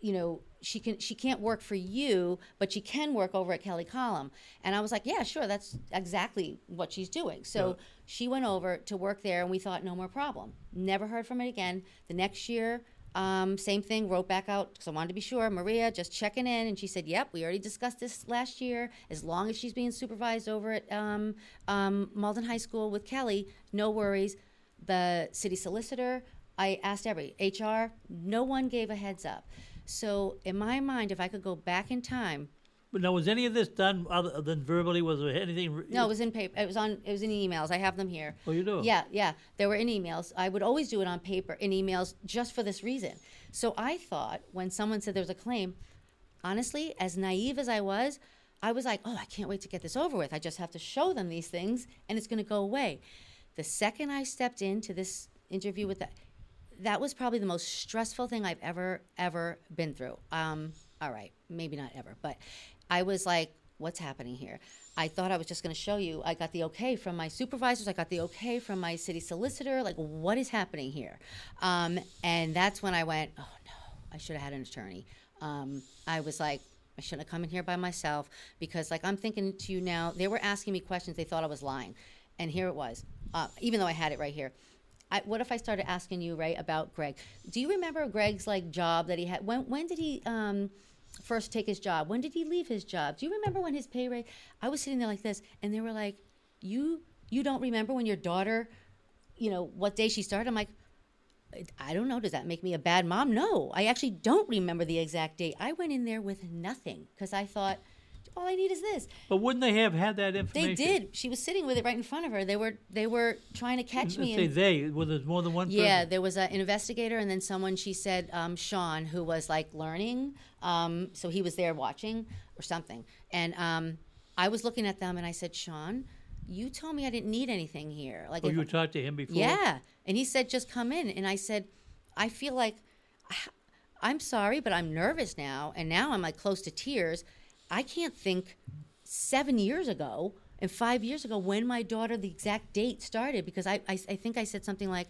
you know she can she can't work for you, but she can work over at Kelly Collum. And I was like, yeah, sure, that's exactly what she's doing. So Yeah. she went over to work there, and we thought no more problem. Never heard from it again. The next year. Um, same thing, wrote back out because I wanted to be sure. Maria, just checking in. And she said, Yep, we already discussed this last year. As long as she's being supervised over at um, um, Malden High School with Kelly, no worries. The city solicitor, I asked every HR, no one gave a heads up. So, in my mind, if I could go back in time, But now, was any of this done other than verbally? Was there anything? no, it was in paper. It was on. It was in emails. I have them here. Oh, you do? Yeah, yeah. They were in emails. I would always do it on paper in emails just for this reason. So I thought when someone said there was a claim, honestly, as naive as I was, I was like, oh, I can't wait to get this over with. I just have to show them these things and it's going to go away. The second I stepped into this interview with that, that was probably the most stressful thing I've ever, ever been through. Um, all right, maybe not ever, but I was like, what's happening here? I thought I was just going to show you. I got the okay from my supervisors. I got the okay from my city solicitor. Like, what is happening here? Um, and that's when I went, oh no, I should have had an attorney. Um, I was like, I shouldn't have come in here by myself because, like, I'm thinking to you now, they were asking me questions. They thought I was lying. And here it was, uh, even though I had it right here. I, what if I started asking you, right, about Greg? Do you remember Greg's, like, job that he had? When, when did he, um, first take his job? When did he leave his job? Do you remember when his pay rate? I was sitting there like this, and they were like, "You you don't remember when your daughter, you know, what day she started?" I'm like, "I don't know. Does that make me a bad mom?" No, I actually don't remember the exact date. I went in there with nothing because I thought. All I need is this. But wouldn't they have had that information? They did. She was sitting with it right in front of her. They were they were trying to catch me. Say they. Well, there's more than one. yeah, person. there was an investigator, and then someone she said, um, Sean, who was like learning. Um, so he was there watching or something. And um, I was looking at them, and I said, Sean, you told me I didn't need anything here. Like, Oh, you talked to him before? yeah. And he said, just come in. And I said, I feel like I'm sorry, but I'm nervous now. And now I'm like close to tears. I can't think seven years ago and five years ago when my daughter, the exact date started, because I, I, I think I said something like,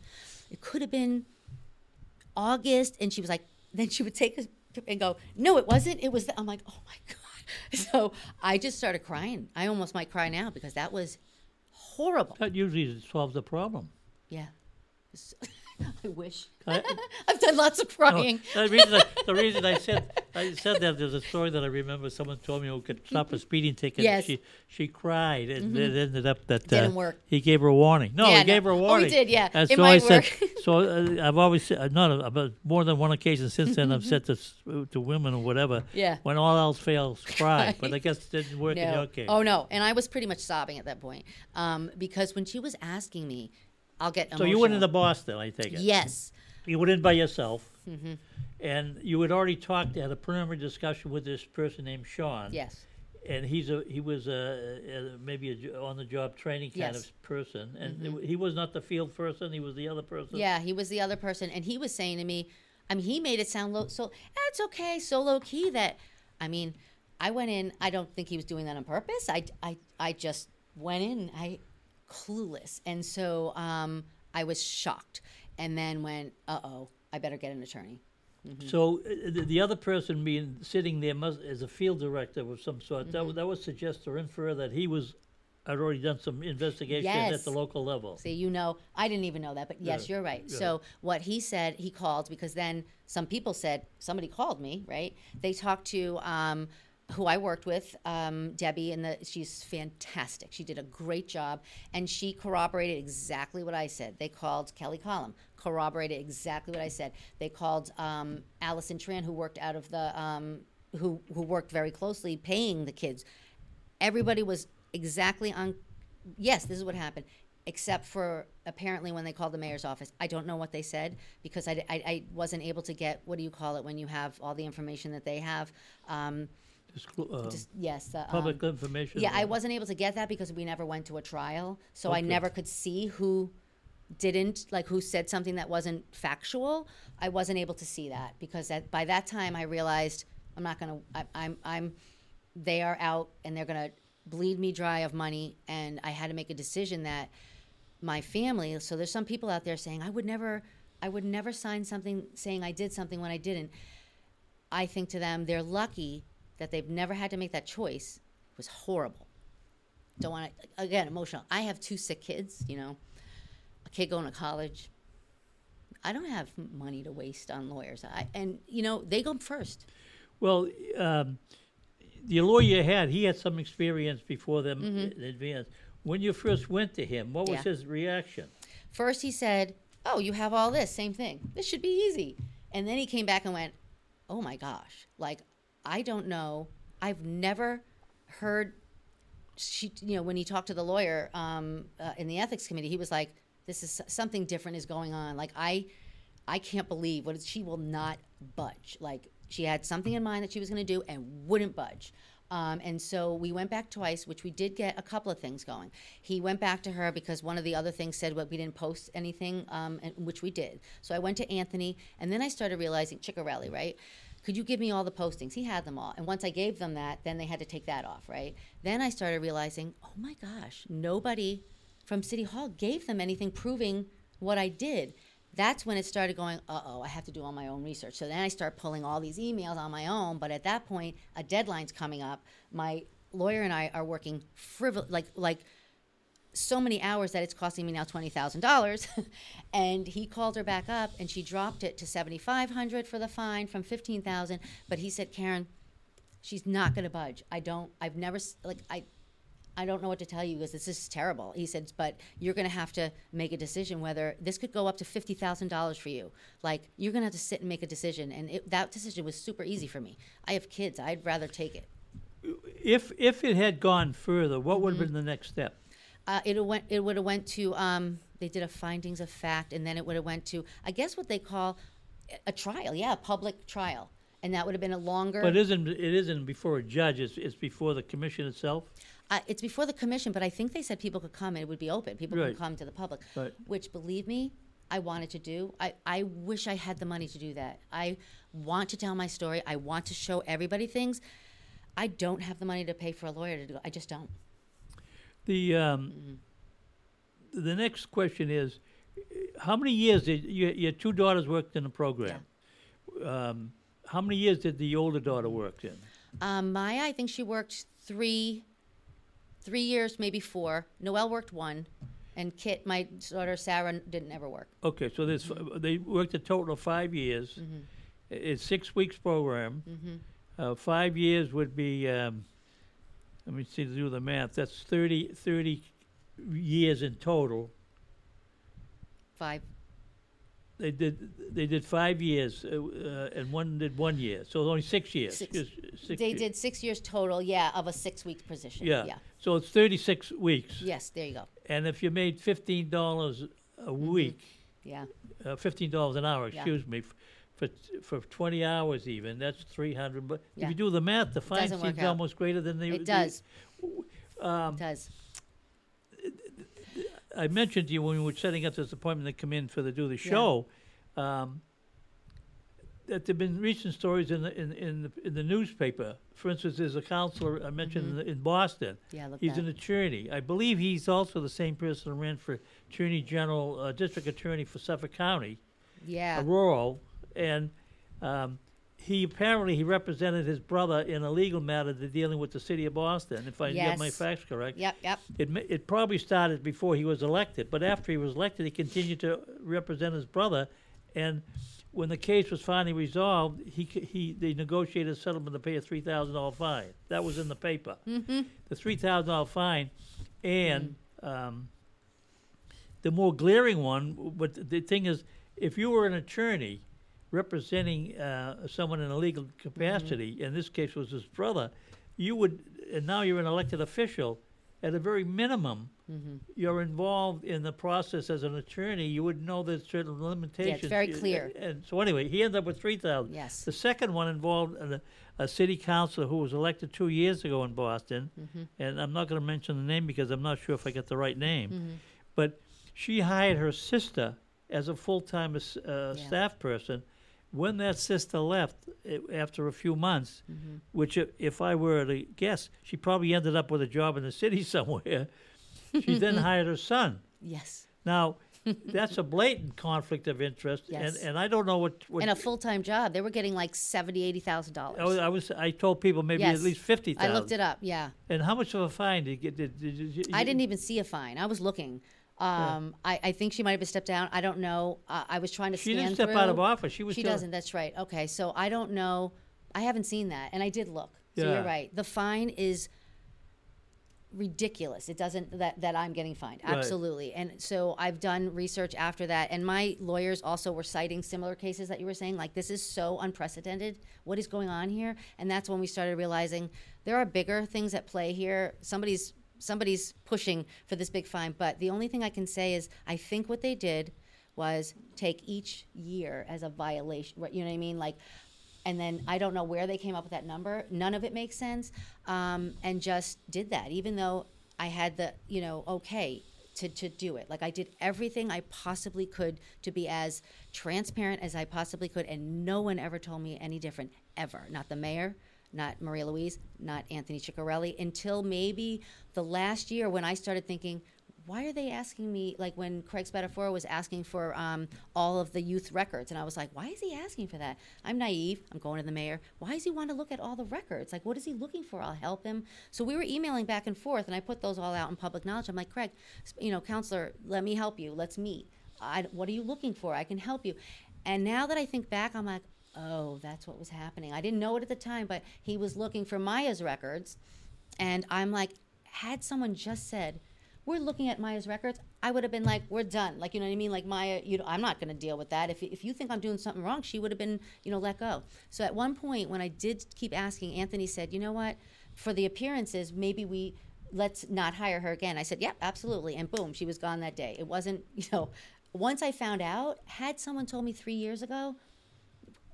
it could have been August. And she was like, then she would take us and go, no, it wasn't. It was, the-" I'm like, oh my God. So I just started crying. I almost might cry now because that was horrible. That usually solves the problem. Yeah. I wish. I- I've done lots of No, crying. the reason I, the reason I said I said that there's a story that I remember. Someone told me who could stop a speeding ticket. Yes. Mm-hmm. She she cried, and it ended up that Didn't uh, work. he gave her a warning. No, Yeah, he gave her a warning. Oh, he did, yeah. And It so I might said. work. so uh, I've always said not about more than one occasion since then. I've said this to women or whatever. Yeah. When all else fails, cry. But I guess it didn't work in your case. Oh no, and I was pretty much sobbing at that point um, because when she was asking me, I'll get so you went into Boston, I take it. Yes. You went in by yourself, Mm-hmm. and you had already talked, had a preliminary discussion with this person named Sean. Yes. and he's a he was a, a maybe a on the job training kind Yes. Mm-hmm. of person, and it- he was not the field person; he was the other person. Yeah, he was the other person, and he was saying to me, I mean, he made it sound low. So that's okay, so low key that, I mean, I went in. I don't think he was doing that on purpose. I, I, I just went in. I clueless, and so um, I was shocked, and then went, uh oh, I better get an attorney. So uh, the, the other person being sitting there must, as a field director of some sort, that Mm-hmm. would that would suggest or infer that he was had already done some investigation Yes. at the local level. See, you know, I didn't even know that, but yes, Yeah, you're right. yeah. So what he said, he called because then some people said somebody called me, right? They talked to um, who I worked with, um, Debbie, and the, she's fantastic. She did a great job, and she corroborated exactly what I said. They called Kelly Collum, corroborated exactly what I said. They called um, Allison Tran, who worked out of the um, who who worked very closely paying the kids everybody was exactly on yes this is what happened except for apparently when they called the mayor's office. I don't know what they said because I, I, I wasn't able to get, what do you call it, when you have all the information that they have? Um, Disclo- uh, just, yes. the, um, Public information. yeah, I wasn't able to get that because we never went to a trial, so I Okay. never could see who didn't like who said something that wasn't factual. I wasn't able to see that because at, by that time I realized I'm not gonna. I, I'm I'm they are out and they're gonna bleed me dry of money, and I had to make a decision that my family. So there's some people out there saying I would never. I would never sign something saying I did something when I didn't. I think to them, they're lucky that they've never had to make that choice. Was horrible. Don't want to, again, emotional. I have two sick kids, you know, a kid going to college. I don't have money to waste on lawyers. I, and, you know, they go first. Well, um, the lawyer you had, he had some experience before them Mm-hmm. in advance. When you first went to him, what was Yeah. his reaction? First, he said, Oh, you have all this, same thing. This should be easy. And then he came back and went, Oh my gosh. Like, I don't know. I've never heard, she, you know, when he talked to the lawyer um, uh, in the ethics committee, he was like, This is something different is going on. Like, I, I can't believe what is, she will not budge. Like, she had something in mind that she was going to do and wouldn't budge. Um, and so we went back twice, which we did get a couple of things going. He went back to her because one of the other things said well, we didn't post anything, um, and, which we did. So I went to Anthony, and then I started realizing Ciccarelli, right? Could you give me all the postings? He had them all. And once I gave them that, then they had to take that off, right? Then I started realizing, oh my gosh, nobody from City Hall gave them anything proving what I did that's when it started going, uh oh, I have to do all my own research. So then I start pulling all these emails on my own. But at that point, a deadline's coming up. My lawyer and I are working frivol- like like so many hours that it's costing me now twenty thousand dollars. and he called her back up, and she dropped it to seventy five hundred for the fine from fifteen thousand. But he said, Karen, she's not going to budge. I don't. I've never like I. I don't know what to tell you because this is terrible. He said, but you're going to have to make a decision whether this could go up to fifty thousand dollars for you. Like you're going to have to sit and make a decision, and it, that decision was super easy for me. I have kids. I'd rather take it. If if it had gone further, what would have Mm-hmm. been the next step? Uh, it went. It would have went to. Um, they did a findings of fact, and then it would have went to. I guess what they call a trial. Yeah, a public trial, and that would have been a longer. But it isn't it isn't before a judge. It's, it's before the commission itself. Uh, it's before the commission, but I think they said people could come and it would be open. People Right. could come to the public, Right. which, believe me, I wanted to do. I, I wish I had the money to do that. I want to tell my story. I want to show everybody things. I don't have the money to pay for a lawyer to do. I just don't. The um, Mm-hmm. the next question is, how many years did your, your two daughters worked in the program? Um, how many years did the older daughter work in? Um, Maya, I think she worked three, three years, maybe four. Noelle worked one, and Kit, my daughter Sarah, didn't ever work. Okay, so there's they worked a total of five years. Mm-hmm. It's six weeks program. Uh, five years would be. Um, let me see to do the math. That's 30, 30 years in total. Five. They did they did five years, uh, uh, and one did one year. So only six years. Six. Six They years. did six years total, yeah, of a six-week position. Yeah. Yeah. So it's thirty six weeks. Yes, there you go. And if you made fifteen dollars a week, Yeah. uh, fifteen dollars an hour, Mm-hmm. Yeah. excuse me, for for twenty hours even, that's three hundred. But if you do the math, the fine seems out. almost greater than the. It the- does. Um, It does. I mentioned to you when we were setting up this appointment to come in for the do the show, um, that there've been recent stories in the in in the, in the newspaper. For instance, there's a councilor I mentioned in, in Boston. Mm-hmm. Yeah, look He's that. an attorney. I believe he's also the same person who ran for Attorney General, uh, District Attorney for Suffolk County, Yeah. rural, and um, he apparently he represented his brother in a legal matter dealing with the city of Boston. If I get my facts correct. Yep, yep. It, it probably started before he was elected, but after he was elected, he continued to represent his brother. And when the case was finally resolved, he, he they negotiated a settlement to pay a three thousand dollar fine. That was in the paper. Mm-hmm. The three thousand dollar fine, and um, the more glaring one. But the thing is, if you were an attorney representing uh, someone in a legal capacity, in this case was his brother, you would, and now you're an elected official at a very minimum, Mm-hmm. you're involved in the process as an attorney. You would know there's certain limitations. very clear. And so anyway, he ended up with three thousand. Yes. The second one involved a, a city councilor who was elected two years ago in Boston, Mm-hmm. and I'm not going to mention the name because I'm not sure if I get the right name, Mm-hmm. but she hired her sister as a full-time uh, Yeah. staff person. When that sister left eh, after a few months, Mm-hmm. which i- if I were to guess, she probably ended up with a job in the city somewhere. She then hired her son. Yes. Now, that's a blatant conflict of interest, Yes. and, and I don't know what. what And a full time job. They were getting like seventy, eighty thousand dollars. I was I told people maybe Yes. at least fifty I looked it up. Yeah. And how much of a fine did you get? Did, did, you, I didn't even see a fine. I was looking. Um, I, I think she might have stepped down. I don't know. Uh, I was trying to She didn't step through. out of office. She was. She still- doesn't. That's right. Okay, so I don't know. I haven't seen that, and I did look. So Yeah. you're right. The fine is ridiculous. It doesn't that that I'm getting fined. Right. Absolutely. And so I've done research after that, and my lawyers also were citing similar cases that you were saying. Like this is so unprecedented. What is going on here? And that's when we started realizing there are bigger things at play here. Somebody's somebody's pushing for this big fine. But the only thing I can say is I think what they did was take each year as a violation. You know what I mean? Like and then I don't know where they came up with that number. None of it makes sense, um, and just did that, even though I had the you know okay to to do it. Like I did everything I possibly could to be as transparent as I possibly could, and no one ever told me any different ever. Not the mayor. Not Maria Louise, not Anthony Ciccarelli, until maybe the last year when I started thinking, why are they asking me like when Craig Spadafora was asking for um, all of the youth records and I was like why is he asking for that? I'm naive. I'm going to the mayor. Why does he want to look at all the records? Like what is he looking for? I'll help him. So we were emailing back and forth and I put those all out in public knowledge. I'm like Craig you know councilor let me help you. Let's meet. I, what are you looking for? I can help you. And now that I think back I'm like oh that's what was happening I didn't know it at the time but he was looking for Maya's records and I'm like had someone just said we're looking at Maya's records, I would have been like, we're done. Like, you know what I mean? Like, Maya, you know, I'm not going to deal with that. If, if you think I'm doing something wrong, she would have been, you know, let go. So at one point, when I did keep asking, Anthony said, you know what? For the appearances, maybe we let's not hire her again. I said, yep, absolutely. And boom, she was gone that day. It wasn't, you know, once I found out, had someone told me three years ago,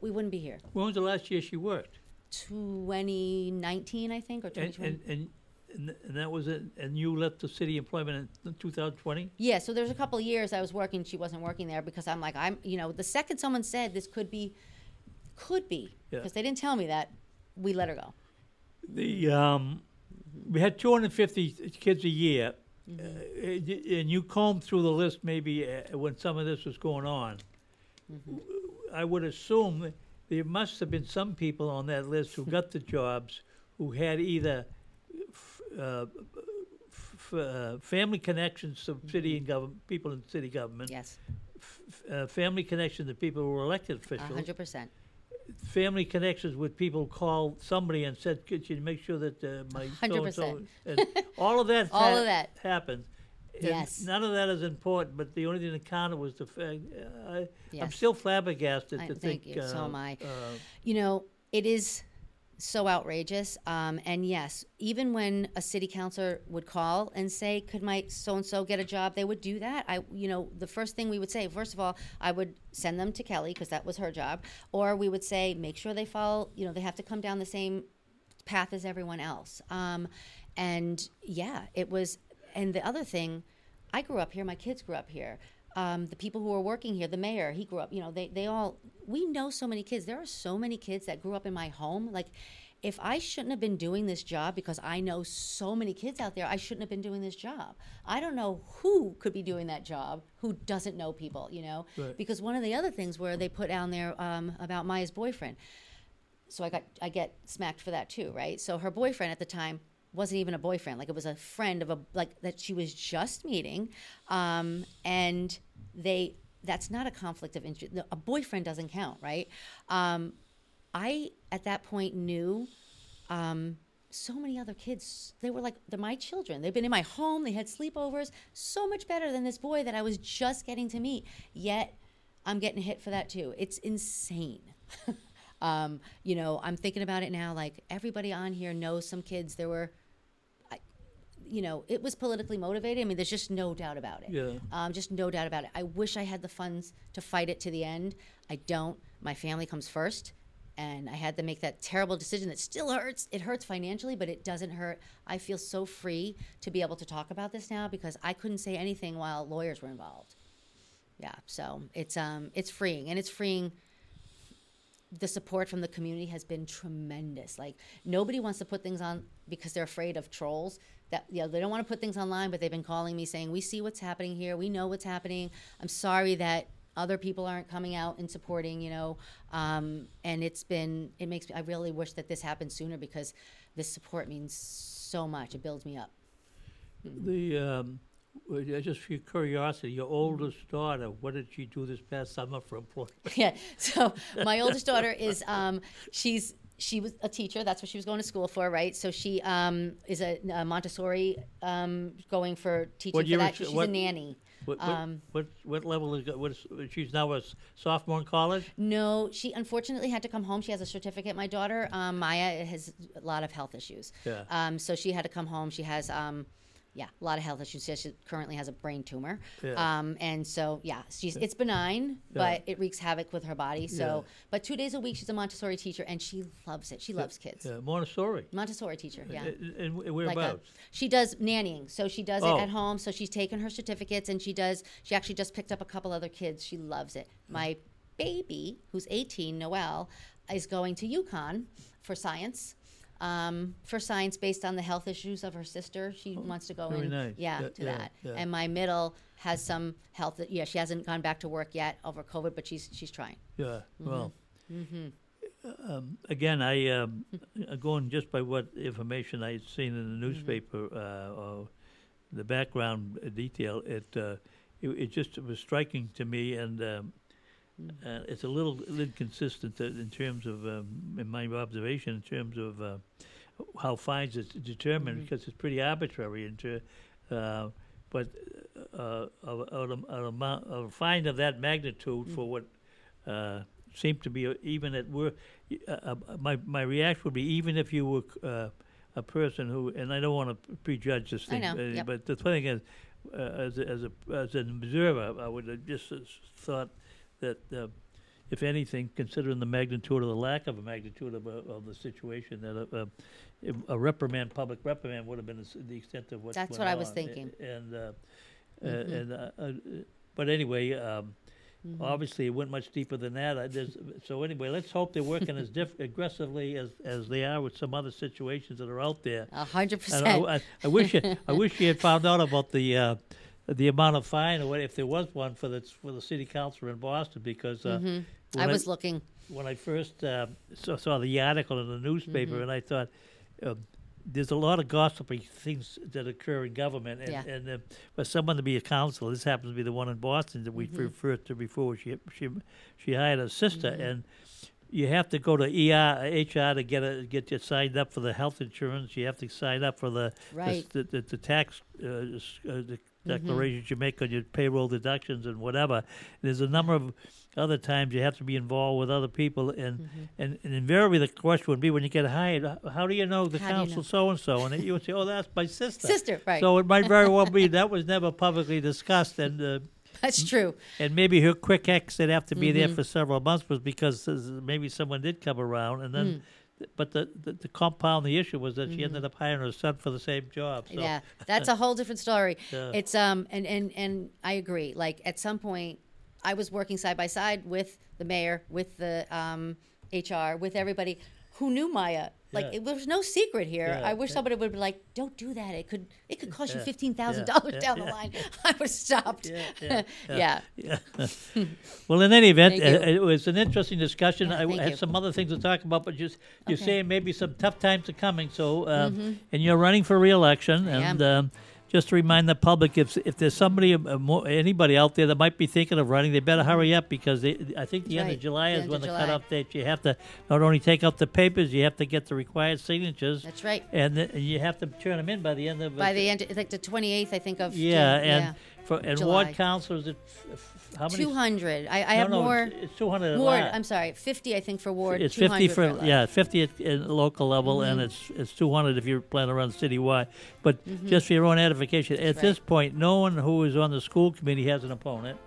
we wouldn't be here. When was the last year she worked? 2019, I think, or And 2020. and, and and and that was it. And you left the city employment in 2020. Yeah, so there's a couple of years I was working, she wasn't working there because I'm like, I'm, you know, the second someone said this could be, could be, Yeah. because they didn't tell me that, we let her go. The um, we had 250 kids a year, Mm-hmm. uh, and you combed through the list maybe uh, when some of this was going on. Mm-hmm. I would assume there must have been some people on that list who got the jobs who had either f- uh, f- uh, family connections to city and government, people in city government. Yes, f- uh, family connections to people who were elected officials, hundred percent. family connections with people called somebody and said, "Could you make sure that uh, my so?" 100%. All of that, All ha- of that. happened. And Yes. none of that is important, but the only thing that counted was the fact. Uh, I, I'm still flabbergasted I- to think. you. So uh, am I. uh, You know, it is so outrageous. Um, and yes, even when a city councilor would call and say, "Could my so and so get a job?" They would do that. I, you know, the first thing we would say, first of all, I would send them to Kelly because that was her job, or we would say, make sure they follow. You know, they have to come down the same path as everyone else. Um, and yeah, it was. And the other thing, I grew up here. My kids grew up here. Um, the people who are working here, the mayor, he grew up. You know, they they all. We know so many kids. There are so many kids that grew up in my home. Like, if I shouldn't have been doing this job because I know so many kids out there, I shouldn't have been doing this job. I don't know who could be doing that job who doesn't know people. You know, Right. because one of the other things where they put down there um, about Maya's boyfriend so I got I get smacked for that too, right? So her boyfriend at the time wasn't even a boyfriend; like it was a friend of a like that she was just meeting, um, and they that's not a conflict of interest. A boyfriend doesn't count, right? Um, I at that point knew. Um, so many other kids. They were like they're my children. They've been in my home. They had sleepovers. So much better than this boy that i was just getting to meet. Yet i'm getting hit for that too. It's insane. Um, you know i'm thinking about it now like everybody on here knows some kids. There were you know, it was politically motivated. I mean, there's just no doubt about it. Yeah. Um, just no doubt about it. I wish I had the funds to fight it to the end. I don't. My family comes first. And I had to make that terrible decision that still hurts. It hurts financially, but it doesn't hurt. I feel so free to be able to talk about this now because I couldn't say anything while lawyers were involved. Yeah, so it's um it's freeing and it's freeing the support from the community has been tremendous. Like nobody wants to put things on because they're afraid of trolls. That you know, they don't want to put things online, but they've been calling me saying, "We see what's happening here. We know what's happening. I'm sorry that other people aren't coming out and supporting." You know, um, and it's been it makes me. I really wish that this happened sooner because this support means so much. It builds me up. The um, just for curiosity, your oldest daughter, what did she do this past summer for employment? yeah. So my oldest daughter is um, she's she was a teacher. That's what she was going to school for, right? So she um, is a, a Montessori um, going for teaching What for that. she- She's what- a nanny. What, Um, what, what level is, what is she's now a sophomore in college? No, she unfortunately had to come home. She has a certificate. My daughter um, Maya has a lot of health issues. Yeah. Um, so she had to come home. She has. Yeah, a lot of health issues. She currently has a brain tumor, Yeah. um, and so yeah, she's it's benign, but it wreaks havoc with her body. So, Yeah. but two days a week she's a Montessori teacher, and she loves it. She loves kids. Yeah, Montessori. Montessori teacher, yeah. And, and Like a, she does nannying, so she does Oh. it at home. So she's taken her certificates, and she does. She actually just picked up a couple other kids. She loves it. My baby, who's 18, Noelle, is going to UConn for science. Um, for science based on the health issues of her sister, she wants to go Oh, in. nice. Yeah, Yeah, to yeah, that. yeah. And my middle has some health. Yeah, she hasn't gone back to work yet over COVID, but she's she's trying. Yeah, well. Mm-hmm. Um, again, I um, going just by what information I had seen in the newspaper uh, or the background detail, it, uh, it it just was striking to me, and um, uh, it's a little inconsistent uh, in terms of um, in my observation in terms of uh, how fines is determined because it's pretty arbitrary uh, but uh, of, a- an of a fine of that magnitude for what uh, seemed to be even at work. Uh, uh, my my reaction would be even if you were uh, a person who, and I don't want to prejudge this thing, uh, yep. but the thing is, uh, as a, as a as an observer, I would have just uh, thought that. Uh, if anything, considering the magnitude or the lack of a magnitude of, a, of the situation, that a, a, a reprimand, public reprimand, would have been the extent of what. That's what I was on. Thinking. And, uh, uh, Mhm. and uh, uh, but anyway, um, Mm-hmm. obviously it went much deeper than that. I, so anyway, let's hope they're working as diff- aggressively as, as they are with some other situations that are out there. A hundred And percent. I, I, I wish you, I wish you had found out about the uh, the amount of fine or what, if there was one for the for the city council in Boston because uh, Mhm. I was looking. when I first uh, saw, saw the article in the newspaper, Mm-hmm. and I thought, um, there's a lot of gossipy things that occur in government, and, Yeah. and uh, for someone to be a councilor, this happens to be the one in Boston that we Mm-hmm. referred to before. She she she hired a sister, Mm-hmm. and you have to go to ER HR to get a, get you signed up for the health insurance. You have to sign up for the the- Right. the, the, the tax uh, uh, the Mm-hmm. declarations you make on your payroll deductions and whatever. There's a number of other times you have to be involved with other people, and Mm-hmm. and, and invariably the question would be when you get hired, how do you know the How council so and so? And you would say, oh, that's my sister. Sister, right. So it might very well be that was never publicly discussed, and uh, That's true. and maybe her quick exit after being Mm-hmm. there for several months was because maybe someone did come around, and then. Mm. But the, the, the compound the issue was that she ended up hiring her son for the same job. So. Mm-hmm. Yeah, that's a whole different story. Yeah. It's um and and and I agree. Like at some point, I was working side by side with the mayor, with the um, HR, with everybody who knew Maya. Like Yeah. it was no secret here. Yeah, I wish yeah. somebody would be like, "Don't do that. It could it could cost you fifteen thousand dollars down the line." I was stopped. Yeah, yeah, well, in any event, uh, it was an interesting discussion. I had you. some other things to talk about, but just you're Okay. saying maybe some tough times are coming. So, um, and you're running for reelection, and um, just to remind the public, if if there's somebody, uh, anybody out there that might be thinking of running, they better hurry up because they, I think the That's end of July The is when the July. cutoff date. You have to not only take out the papers, you have to get the required signatures, That's right. and th- you have to turn them in by the end of By the end, like the 28th, I think of yeah, June. and for and July. ward councilors, it, f- f- how many? 200. I, I have no, more. It's, it's two hundred. Ward, I'm sorry, 50, I think, for Ward. It's 50 for, for yeah, 50 at, at local level, and Mm-hmm. it's it's 200 if you're planning to run citywide. But just for your own edification, at this point, no one who is on the school committee has an opponent.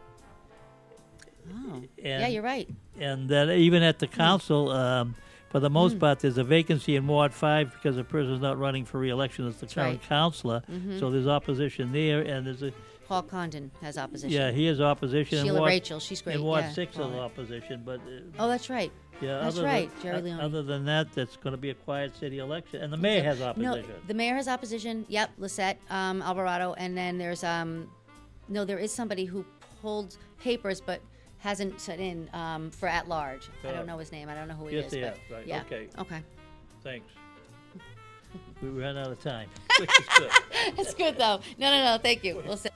Oh. And, Yeah, you're right. And that even at the council, um, for the Mm. most part, there's a vacancy in Ward 5 because the person's not running for re-election as the current right. Mm-hmm. So there's opposition there, and there's a Paul Condon has opposition. yeah, he has opposition. Sheila Ward, Rachel, she's great. In Ward yeah, 6 Paul. there's opposition, but uh, Oh, that's right. yeah, That's right, Than, Jerry Leone. Other than that, that's going to be a quiet city election, and the mayor has opposition. No, the mayor has opposition. Yep, Lisette, um, Alvarado, and then there's um, no, there is somebody who pulled papers but hasn't set in um, for at large. I Oh. don't know his name. I don't know who he Yes, is. but have, right, Yeah. okay. Okay. Thanks. we ran out of time, which is good. That's good though. No, no, no. Thank you. We'll say.